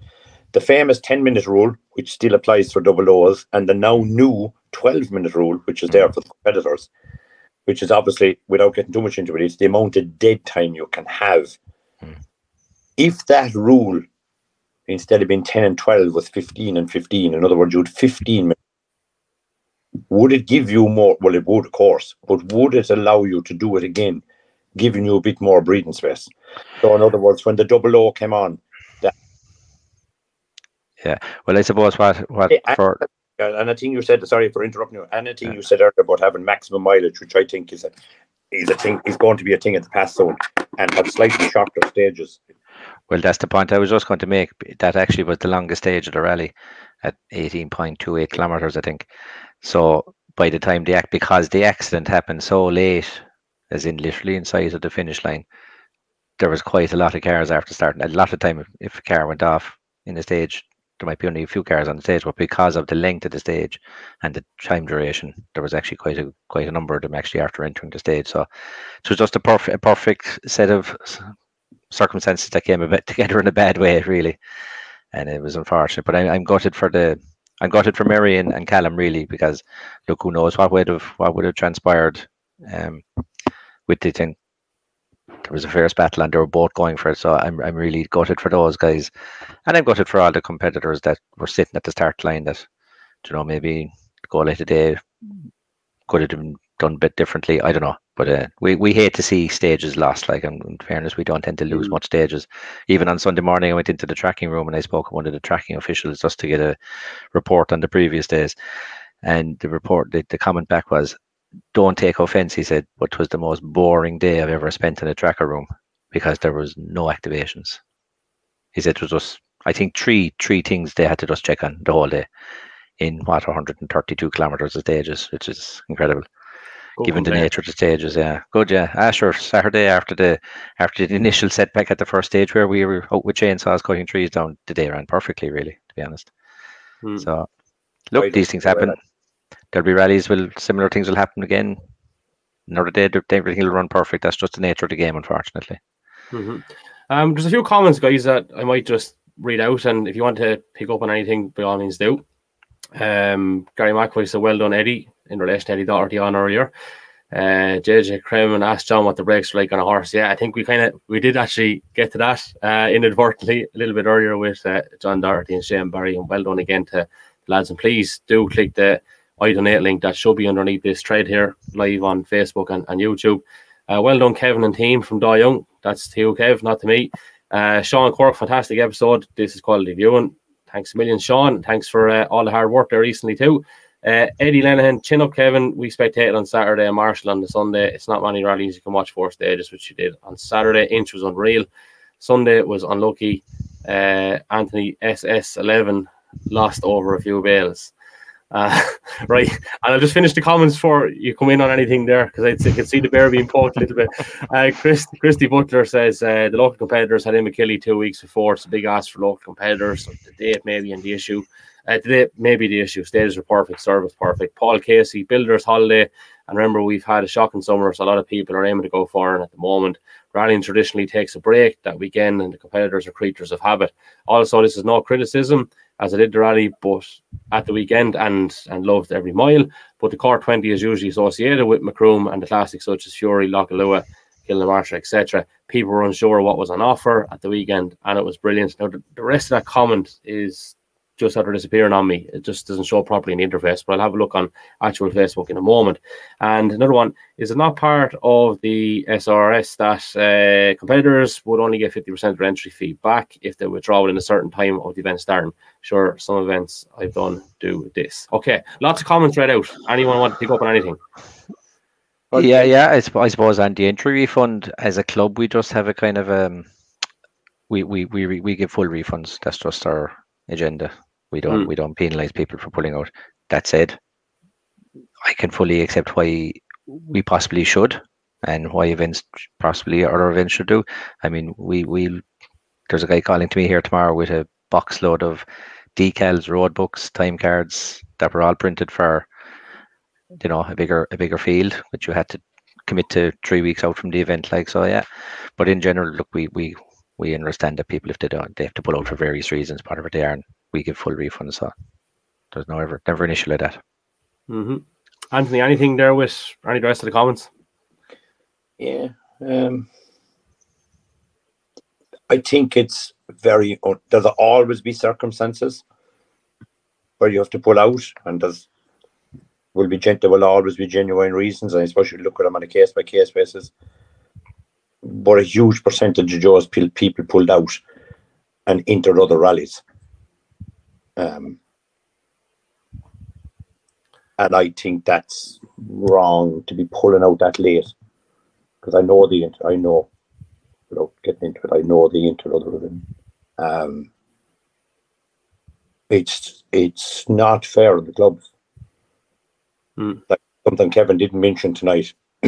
The famous 10 minute rule, which still applies for double O's, and the now new 12 minute rule, which is there for the competitors, which is obviously, without getting too much into it, it's the amount of dead time you can have. Hmm. If that rule, instead of being 10 and 12, was 15 and 15, in other words, you had 15 minutes, would it give you more? Well, it would, of course, but would it allow you to do it again, giving you a bit more breathing space? So, in other words, when the double O came on, that yeah. Well, I suppose what what Hey, for and I think you said, sorry for interrupting you, think Yeah. you said earlier about having maximum mileage, which I think is a, is a thing, is going to be a thing at the past zone and have slightly shorter stages. Well, that's the point I was just going to make. That actually was the longest stage of the rally at 18.28 kilometers, I think. So by the time the act, because the accident happened so late, as in literally in sight of the finish line, there was quite a lot of cars after starting. A lot of time, if, a car went off in the stage, there might be only a few cars on the stage, but because of the length of the stage and the time duration, there was actually quite a quite a number of them actually after entering the stage. So it was just a perfect a perfect set of circumstances that came a bit *laughs* together in a bad way, really, and it was unfortunate. But I, I'm gutted for the I'm gutted for Mary and, and Callum really because look, who knows what would have what would have transpired um, with the thing. There was a fierce battle, and they were both going for it. So I'm I'm really gutted for those guys, and I'm gutted for all the competitors that were sitting at the start line. That you know maybe the goal of the day could have been done a bit differently. I don't know, but uh, we we hate to see stages lost. Like in, in fairness, we don't tend to lose Mm. much stages. Even on Sunday morning, I went into the tracking room and I spoke with one of the tracking officials just to get a report on the previous days. And the report, the, the comment back was, "Don't take offence," he said, "but it was the most boring day I've ever spent in a tracker room because there was no activations." He said it was just, I think three three things they had to just check on the whole day in what 132 kilometers of stages, which is incredible Go given the compare. nature of the stages. Yeah, good. Yeah, ah, sure. Saturday after the after the initial setback at the first stage where we were out with chainsaws cutting trees down, the day ran perfectly. Really, to be honest. Hmm. So, look, these things happen. There'll be rallies. Will similar things will happen again. Another day, everything will run perfect. That's just the nature of the game, unfortunately. Mhm. Um, there's a few comments, guys, that I might just read out, and if you want to pick up on anything, by all means do. Um, Gary McAvoy said, "Well done, Eddie," in relation to Eddie Doherty on earlier. Uh, JJ Kremen asked John what the brakes were like on a horse. Yeah, I think we kind of we did actually get to that uh, inadvertently a little bit earlier with uh, John Doherty and Shane Barry. And well done again to the lads. And please do click the I donate link that should be underneath this thread here, live on Facebook and, and YouTube. Uh, well done, Kevin and team from Die Young. That's to Kev, not to me. Uh, Sean Cork, fantastic episode. This is quality viewing. Thanks a million, Sean. Thanks for uh, all the hard work there recently too. Uh, Eddie Lenahan, chin up, Kevin. We spectated on Saturday and Marshall on the Sunday. It's not many rallies you can watch four stages, which you did on Saturday. Inch was unreal. Sunday was unlucky. Uh, Anthony SS11 lost over a few bales. Uh, *laughs* right, and I'll just finish the comments for you come in on anything there because I can see the bear being poked a little bit. *laughs* Uh, Chris, Christy Butler says uh, the local competitors had Imokilly two weeks before. It's a big ask for local competitors. So the date maybe and the issue. Uh, today maybe the issue. Stages are perfect, service perfect. Paul Casey, Builders Holiday, and remember we've had a shocking summer, so a lot of people are aiming to go foreign at the moment. Rallying traditionally takes a break that weekend, and the competitors are creatures of habit. Also, this is no criticism as I did the rally, but at the weekend and and loved every mile. But the Cork 20 is usually associated with Macroom and the classics such as Fury, Lockalua, Kilnamartyra, etc. People were unsure what was on offer at the weekend, and it was brilliant. Now, the, the rest of that comment is just after disappearing on me. It just doesn't show properly in the interface, but I'll have a look on actual Facebook in a moment. And another one is it not part of the SRS that uh, competitors would only get 50% of their entry fee back if they withdraw within a certain time of the event starting? Sure, some events I've done do this. Okay, lots of comments read out. Anyone want to pick up on anything? yeah, yeah. I, sp- I suppose on the entry refund as a club, we just have a kind of um, we we we we give full refunds. That's just our agenda. We don't Mm. we don't penalize people for pulling out. That said, I can fully accept why we possibly should and why events possibly other events should do. I mean, we we there's a guy calling to me here tomorrow with a box load of decals, road books, time cards that were all printed for you know a bigger a bigger field, which you had to commit to three weeks out from the event. Like so, yeah. But in general, look, we we we understand that people if they don't they have to pull out for various reasons, whatever they are, and we give full refunds. So there's no ever never an issue like that. hmm Anthony, anything there with any of the rest of the comments? Yeah. Um, I think it's very, there'll always be circumstances where you have to pull out, and there's will be gen- there will always be genuine reasons, and I suppose you look at them on a case by case basis. But a huge percentage of Joe's people pulled out and entered other rallies. Um, and I think that's wrong to be pulling out that late because I know the inter, I know without getting into it, I know the inter other than um, it's it's not fair on the clubs. Hmm. Like something Kevin didn't mention tonight. *clears throat*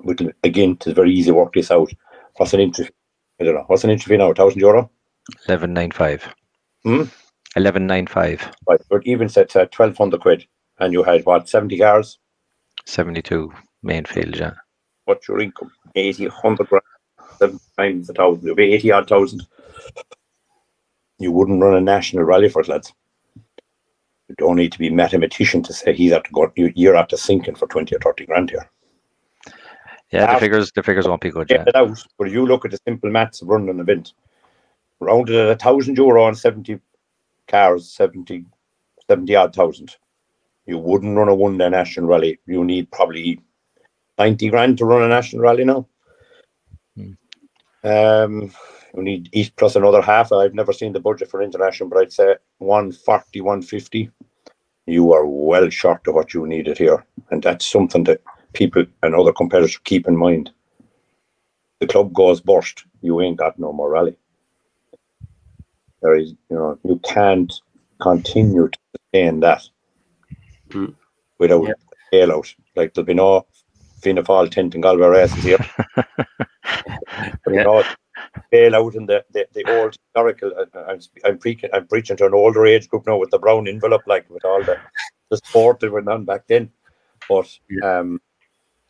Which again, it's very easy to work this out. What's an entry? I don't know. What's an entry fee now? A thousand euro, Eleven nine five. Hmm? Eleven nine five. right? But even set uh, twelve hundred quid, and you had what seventy cars. Seventy two main field, yeah. What's your income? 80, 100 grand, seven times a thousand. It'll be eighty odd thousand. You wouldn't run a national rally for it, lads. You don't need to be a mathematician to say he's after go. You, you're after sinking for twenty or thirty grand here. Yeah, the figures the figures won't be good, yeah. out. But if you look at the simple maths of running an event, rounded at a thousand euro on seventy cars, 70, 70 odd thousand. You wouldn't run a one day national rally. You need probably ninety grand to run a national rally now. Hmm. Um, you need each plus another half. I've never seen the budget for international, but I'd say 140, 150. You are well short of what you needed here. And that's something that people and other competitors keep in mind. The club goes burst, you ain't got no more rally. There is, you know, you can't continue to sustain that Hmm. without Yeah. bailout. Like there'll be no Fianna Fáil tent and Galway races here. *laughs* Yeah. know, bail out in the, the, the old historical. I- I'm I'm preaching I'm preaching to an older age group now with the brown envelope, like with all the the sport that went on back then. But um,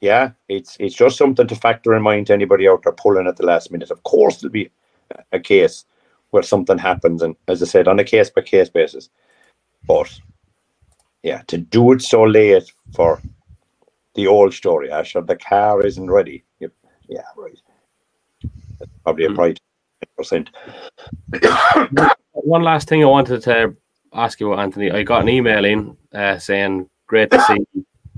yeah, it's it's just something to factor in mind to anybody out there pulling at the last minute. Of course, there'll be a case where something happens, and as I said, on a case by case basis. But yeah, to do it so late for the old story, Asher, the car isn't ready. You- Yeah, right. That's probably a Mm. pride percent. One last thing I wanted to ask you, Anthony. I got an email in uh, saying, "Great to see,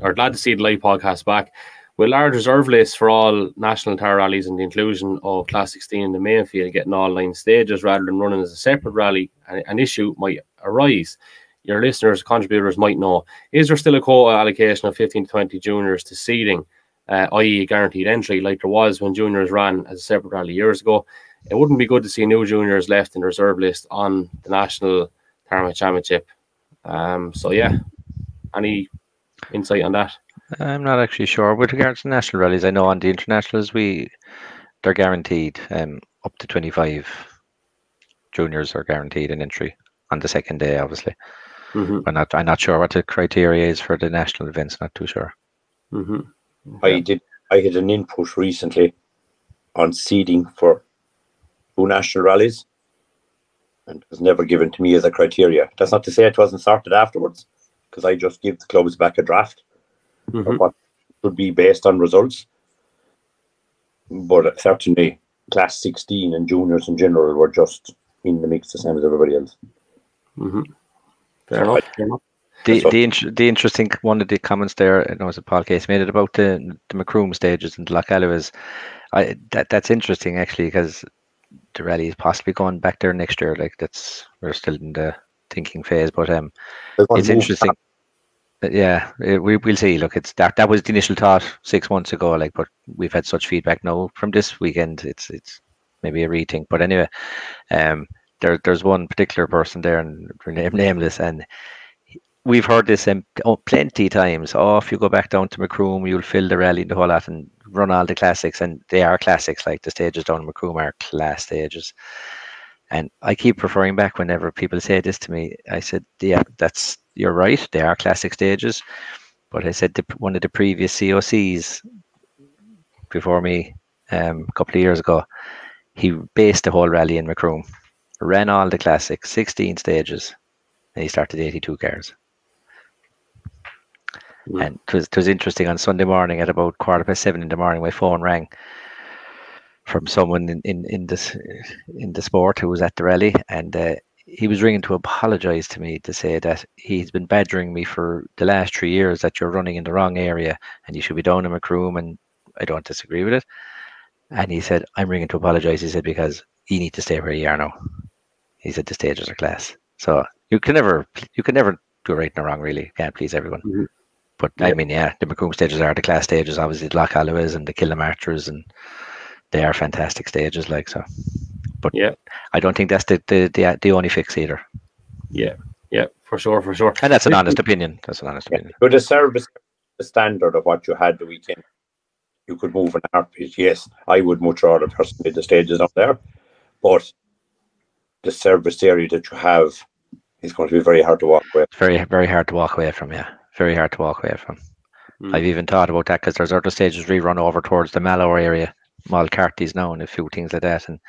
or glad to see the live podcast back." With large reserve lists for all national tower rallies and the inclusion of Class 16 in the main field getting all nine stages rather than running as a separate rally, an, issue might arise. Your listeners, contributors might know: is there still a quota allocation of 15 to 20 juniors to seeding, uh, i.e., guaranteed entry, like there was when juniors ran as a separate rally years ago? It wouldn't be good to see new juniors left in the reserve list on the national tournament championship. Um, so yeah, any insight on that? I'm not actually sure. With regards to national rallies, I know on the internationals we they're guaranteed um, up to 25 juniors are guaranteed an entry on the second day. Obviously, hmm I'm not. I'm not sure what the criteria is for the national events. Not too sure. hmm I did. I had an input recently on seeding for two national rallies, and it was never given to me as a criteria. That's not to say it wasn't sorted afterwards, because I just give the clubs back a draft hmm what would be based on results. But certainly, class sixteen and juniors in general were just in the mix the same as everybody else. Mm-hmm. Fair enough. Fair enough. The So- the, int- the interesting one of the comments there, I know it was Paul Casey made it about the the Macroom stages and Loch is I that that's interesting actually because the rally is possibly going back there next year. Like that's we're still in the thinking phase, but um, it's interesting. Yeah, it, we we'll see. Look, it's that that was the initial thought six months ago. Like, but we've had such feedback now from this weekend. It's it's maybe a rethink. But anyway, um, there there's one particular person there, and name nameless, and we've heard this um, oh, plenty times. Oh, if you go back down to Macroom, you'll fill the rally and the whole lot, and run all the classics, and they are classics. Like the stages down in Macroom are class stages. And I keep referring back whenever people say this to me. I said, "Yeah, that's you're right. They are classic stages." But I said the, one of the previous COCs before me, um, a couple of years ago, he based the whole rally in Macroom, ran all the classics, 16 stages, and he started 82 cars. Mm. And it was, it was interesting on Sunday morning at about quarter past seven in the morning, my phone rang from someone in, in, in this in the sport who was at the rally and uh, he was ringing to apologize to me to say that he's been badgering me for the last three years that you're running in the wrong area and you should be down in Macroom and I don't disagree with it. And he said, I'm ringing to apologize. He said, because you need to stay where you are now. He said the stages are class. So you can never you can never do right and wrong really. You can't please everyone. Mhm. But I mean, yeah, the Macroom stages are the class stages, obviously the Lough Alluas and the Kilnamartyras and they are fantastic stages like so. But Yeah. I don't think that's the the, the, the only fix either. Yeah, yeah, for sure, for sure. And that's an honest opinion. That's an honest opinion. But the service, the standard of what you had the weekend, you could move an heartbeat. Yes, I would much rather personally the stages up there, but the service area that you have is going to be very hard to walk with. It's very very hard to walk away from, yeah. Very hard to walk away from. Mm. I've even thought about that because there's other stages rerun over towards the Mallow area, Malcarties now, and a few things like that. And do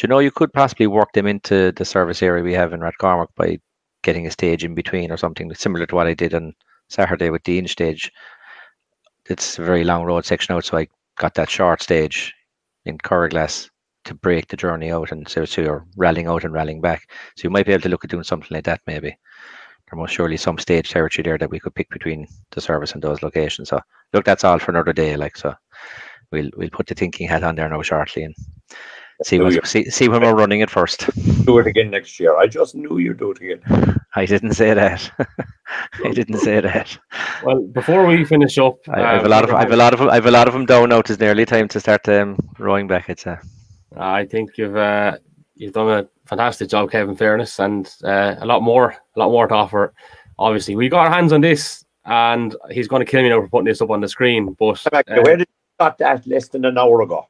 you know you could possibly work them into the service area we have in Rathcormac by getting a stage in between or something similar to what I did on Saturday with the in stage. It's a very long road section out, so I got that short stage in Curraglass to break the journey out, and so, so you're rallying out and rallying back. So you might be able to look at doing something like that maybe. There must surely some stage territory there that we could pick between the service and those locations. So look, that's all for another day. Like so, we'll we'll put the thinking hat on there now shortly and see Do what, you- see see when we're running it first. Do it again next year. I just knew you'd do it again. I didn't say that. *laughs* I didn't say that. Well, before we finish up, I, I have um, a lot of I have a lot of I have a lot of them down now. It's nearly time to start um, rowing back. It's uh, I think you've uh, you've done a fantastic job, Kevin. Fairness, and uh, a lot more, a lot more to offer. Obviously, we got our hands on this, and he's going to kill me now for putting this up on the screen. But uh, Where did you got that less than an hour ago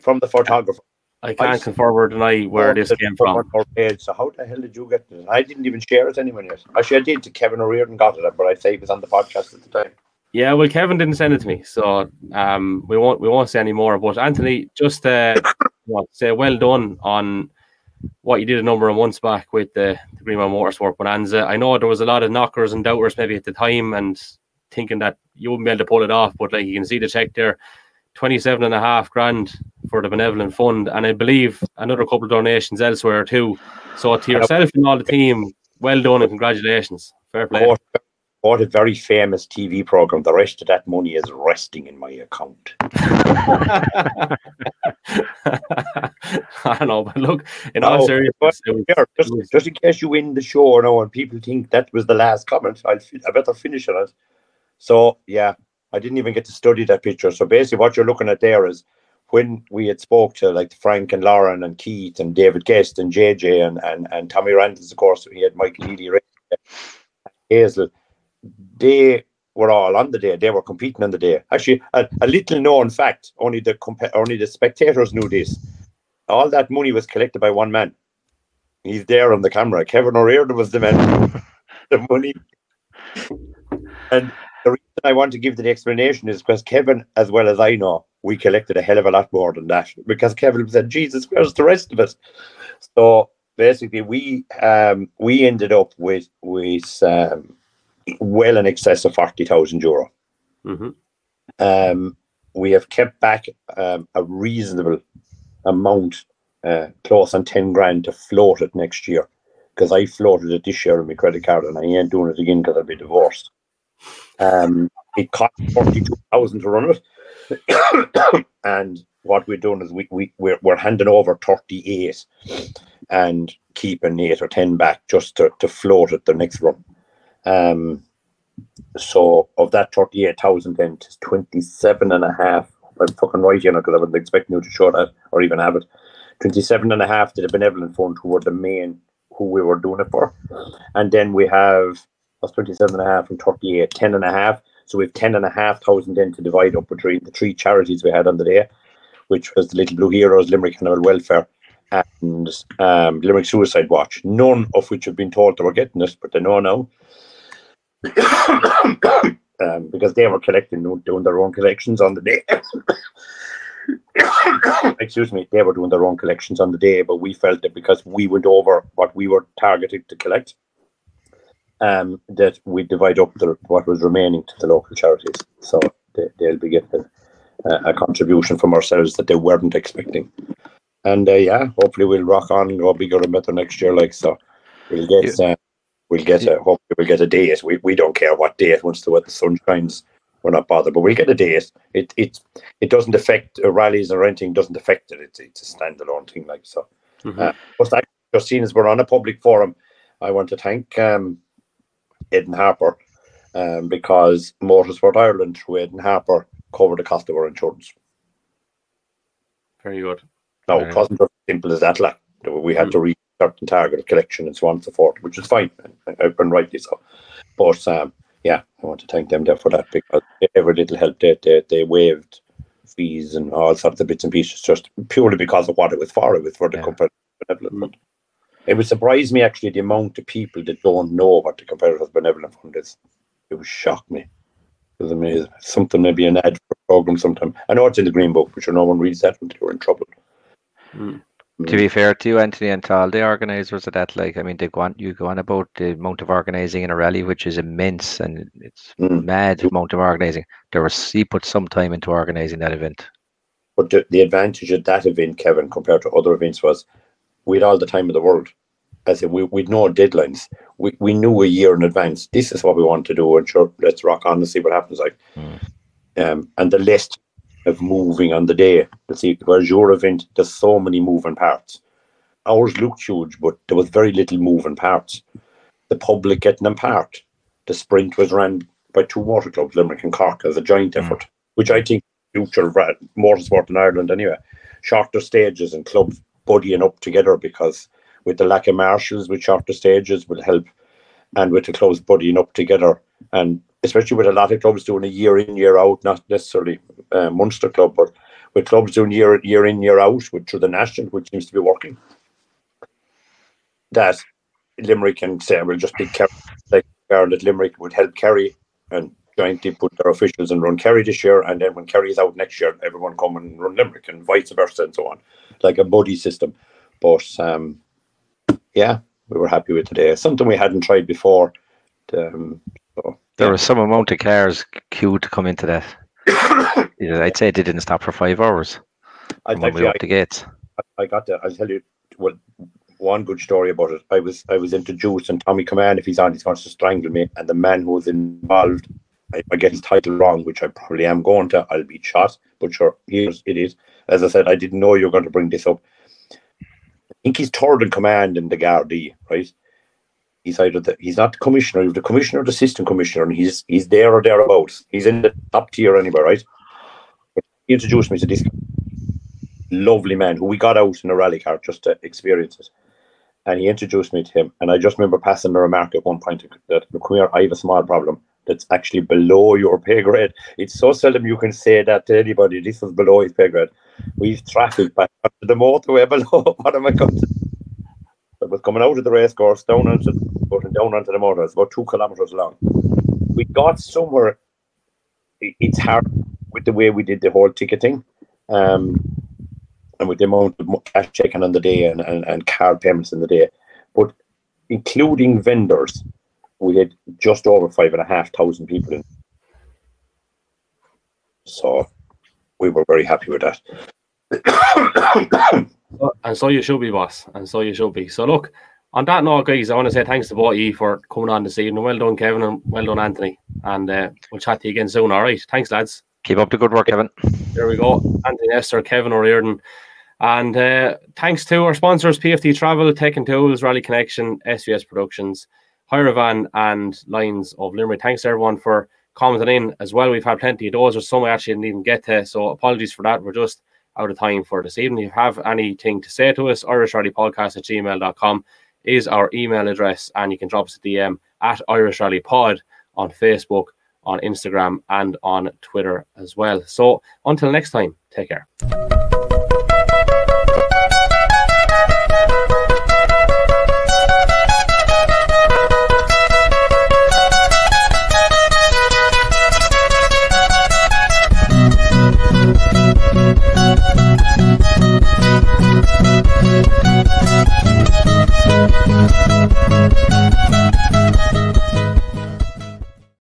from the photographer? I can't I- confirm or deny where this came from. Page. So how the hell did you get it? I didn't even share it to anyone yet. Actually, I did to Kevin O'Riordan got it, but I'd say it was on the podcast at the time. Yeah, well, Kevin didn't send it to me, so um, we won't we won't say any more. But Anthony, just uh, say well done on what you did a number of months back with the, the Greenman Motorsport Bonanza. I know there was a lot of knockers and doubters maybe at the time and thinking that you wouldn't be able to pull it off, but like you can see the check there, 27 and a half grand for the benevolent fund, and I believe another couple of donations elsewhere too. So to yourself and all the team, well done and congratulations. Fair play. Bought, bought a very famous TV program. The rest of that money is resting in my account. *laughs* *laughs* I don't know, but look, in all seriousness, it was, Here, just, just in case you win the show now and people think that was the last comment, I'll, I better finish on it. So, yeah, I didn't even get to study that picture. So, basically, what you're looking at there is when we had spoke to like Frank and Lauren and Keith and David Guest and JJ and, and, and Tommy Randalls, of course, we had Michael Healy, Hazel, they were all on the day. They were competing on the day. Actually, a, a little known fact, only the only the spectators knew this. All that money was collected by one man. He's there on the camera. Kevin O'Riordan was the man. *laughs* the money. And I want to give the explanation is because Kevin, as well as I know, we collected a hell of a lot more than that. Because Kevin said, Jesus, where's the rest of it? So basically we um we ended up with with um well in excess of forty thousand euro. Mhm. Um we have kept back um, a reasonable amount, uh, close on ten grand to float it next year. because I floated it this year on my credit card and I ain't doing it again because I'll be divorced. Um, it cost forty two thousand to run it, *coughs* and what we're doing is we we we're, we're handing over thirty eight and keeping eight or ten back just to, to float at the next run. Um, so of that thirty eight thousand, then it's twenty seven and a half. I'm fucking right, know, because I wasn't expecting you to show that or even have it. 27 and a half to the benevolent fund were the main who we were doing it for. And then we have that's 27 and a half and 38, 10 and a half. So we have 10 and a half thousand then to divide up between the three charities we had on the day, which was the Little Blue Heroes, Limerick Animal Welfare, and um, Limerick Suicide Watch. None of which have been told they were getting this, but they know now. *coughs* um, because they were collecting, doing their own collections on the day. *coughs* excuse me, they were doing their own collections on the day, but we felt that because we went over what we were targeted to collect, um, that we divide up the, what was remaining to the local charities. So they, they'll be getting a, a contribution from ourselves that they weren't expecting. And uh, yeah, hopefully we'll rock on and go bigger and better next year. Like so, we'll get uh, we'll get a hopefully we'll get a date. We we don't care what date once the, weather sun shines we're not bothered. But we'll get a date. It it it doesn't affect uh, rallies or anything. Doesn't affect it. It's it's a standalone thing. Like so. Mm-hmm. Uh, but just seen as we're on a public forum, I want to thank um, Aidan Harper um, because Motorsport Ireland through Aidan Harper covered the cost of our insurance. Very good. No, it wasn't as simple as that. Like we had mm. to reach certain target of collection and so on and so forth, which is fine and rightly so. But um, yeah, I want to thank them there for that because every little help they, they, they waived fees and all sorts of bits and pieces just purely because of what it was for. It was for the yeah. comparative benevolent fund. It would surprise me actually the amount of people that don't know what the comparative benevolent fund is. It would shock me. It was amazing. Something maybe an ad for a program sometime. I know it's in the green book, but sure no one reads that until you're in trouble. Mm to be fair to you, Anthony and Tal, the organisers of that, like I mean, they go on, you go on about the amount of organising in a rally, which is immense, and it's mm. mad amount of organising. There was he put some time into organising that event. But the, the advantage of that event, Kevin, compared to other events, was we had all the time in the world. I said we we'd no deadlines. We we knew a year in advance. This is what we want to do, and sure, let's rock on and see what happens. Like, mm. um, and the list of moving on the day. You see, whereas your event, there's so many moving parts. Ours looked huge, but there was very little moving parts. The public getting them parked. The sprint was run by two water clubs, Limerick and Cork, as a joint mm. effort, which I think future of motorsport in Ireland anyway. Shorter stages and clubs buddying up together because with the lack of marshals with shorter stages will help and with the clubs buddying up together and especially with a lot of clubs doing a year in, year out, not necessarily uh, Munster club, but with clubs doing year year in, year out, with through the national, which seems to be working. That Limerick can say, we'll just be Kerry, like that Limerick would help Kerry and jointly put their officials and run Kerry this year, and then when Kerry is out next year, everyone come and run Limerick, and vice versa, and so on, like a buddy system. But um, yeah, we were happy with today. Something we hadn't tried before. Um, so, there yeah. was some amount of cars queued to come into that. *coughs* I'd say they didn't stop for five hours. I when we up the gates. I got that. I'll tell you well, one good story about it. I was I was introduced and Tommy Command, if he's on, he's going to strangle me. And the man who was involved, I, I get his title wrong, which I probably am going to. I'll be shot. But sure, here's it is. As I said, I didn't know you were going to bring this up. I think he's third in command in the Gardaí, right? he's either the he's not the commissioner, he's the commissioner the assistant commissioner, and he's he's there or thereabouts. He's in the top tier anyway, right? He introduced me to this lovely man who we got out in a rally car just to experience it. And he introduced me to him. And I just remember passing the remark at one point that come here, I have a small problem that's actually below your pay grade. It's so seldom you can say that to anybody. This is below his pay grade. We've traffic back the motorway *laughs* below. what am I to it was coming out of the race course down onto going down onto the motor. It's about two kilometers long. We got somewhere. It's hard with the way we did the whole ticketing, um, and with the amount of cash checking on the day and, and, and card payments in the day. But including vendors, we had just over five and a half thousand people in. So we were very happy with that. and so you should be, boss. And so you should be. So look, on that note, guys, I want to say thanks to both of you for coming on this evening. Well done, Kevin, and well done, Anthony. And uh, we'll chat to you again soon. All right. Thanks, lads. Keep up the good work, Kevin. There we go. Anthony Esther, Kevin O'Riordan. And uh, thanks to our sponsors, PFT Travel, Tech and Tools, Rally Connection, SVS Productions, Hiravan, and Lyons of Limerick. Thanks everyone for commenting in as well. We've had plenty of those. There's some I actually didn't even get to, so apologies for that. We're just out of time for this evening. If you have anything to say to us, irishrallypodcast at gmail.com is our email address, and you can drop us a DM at Irish Rally Pod on Facebook, on Instagram, and on Twitter as well. So until next time, take care.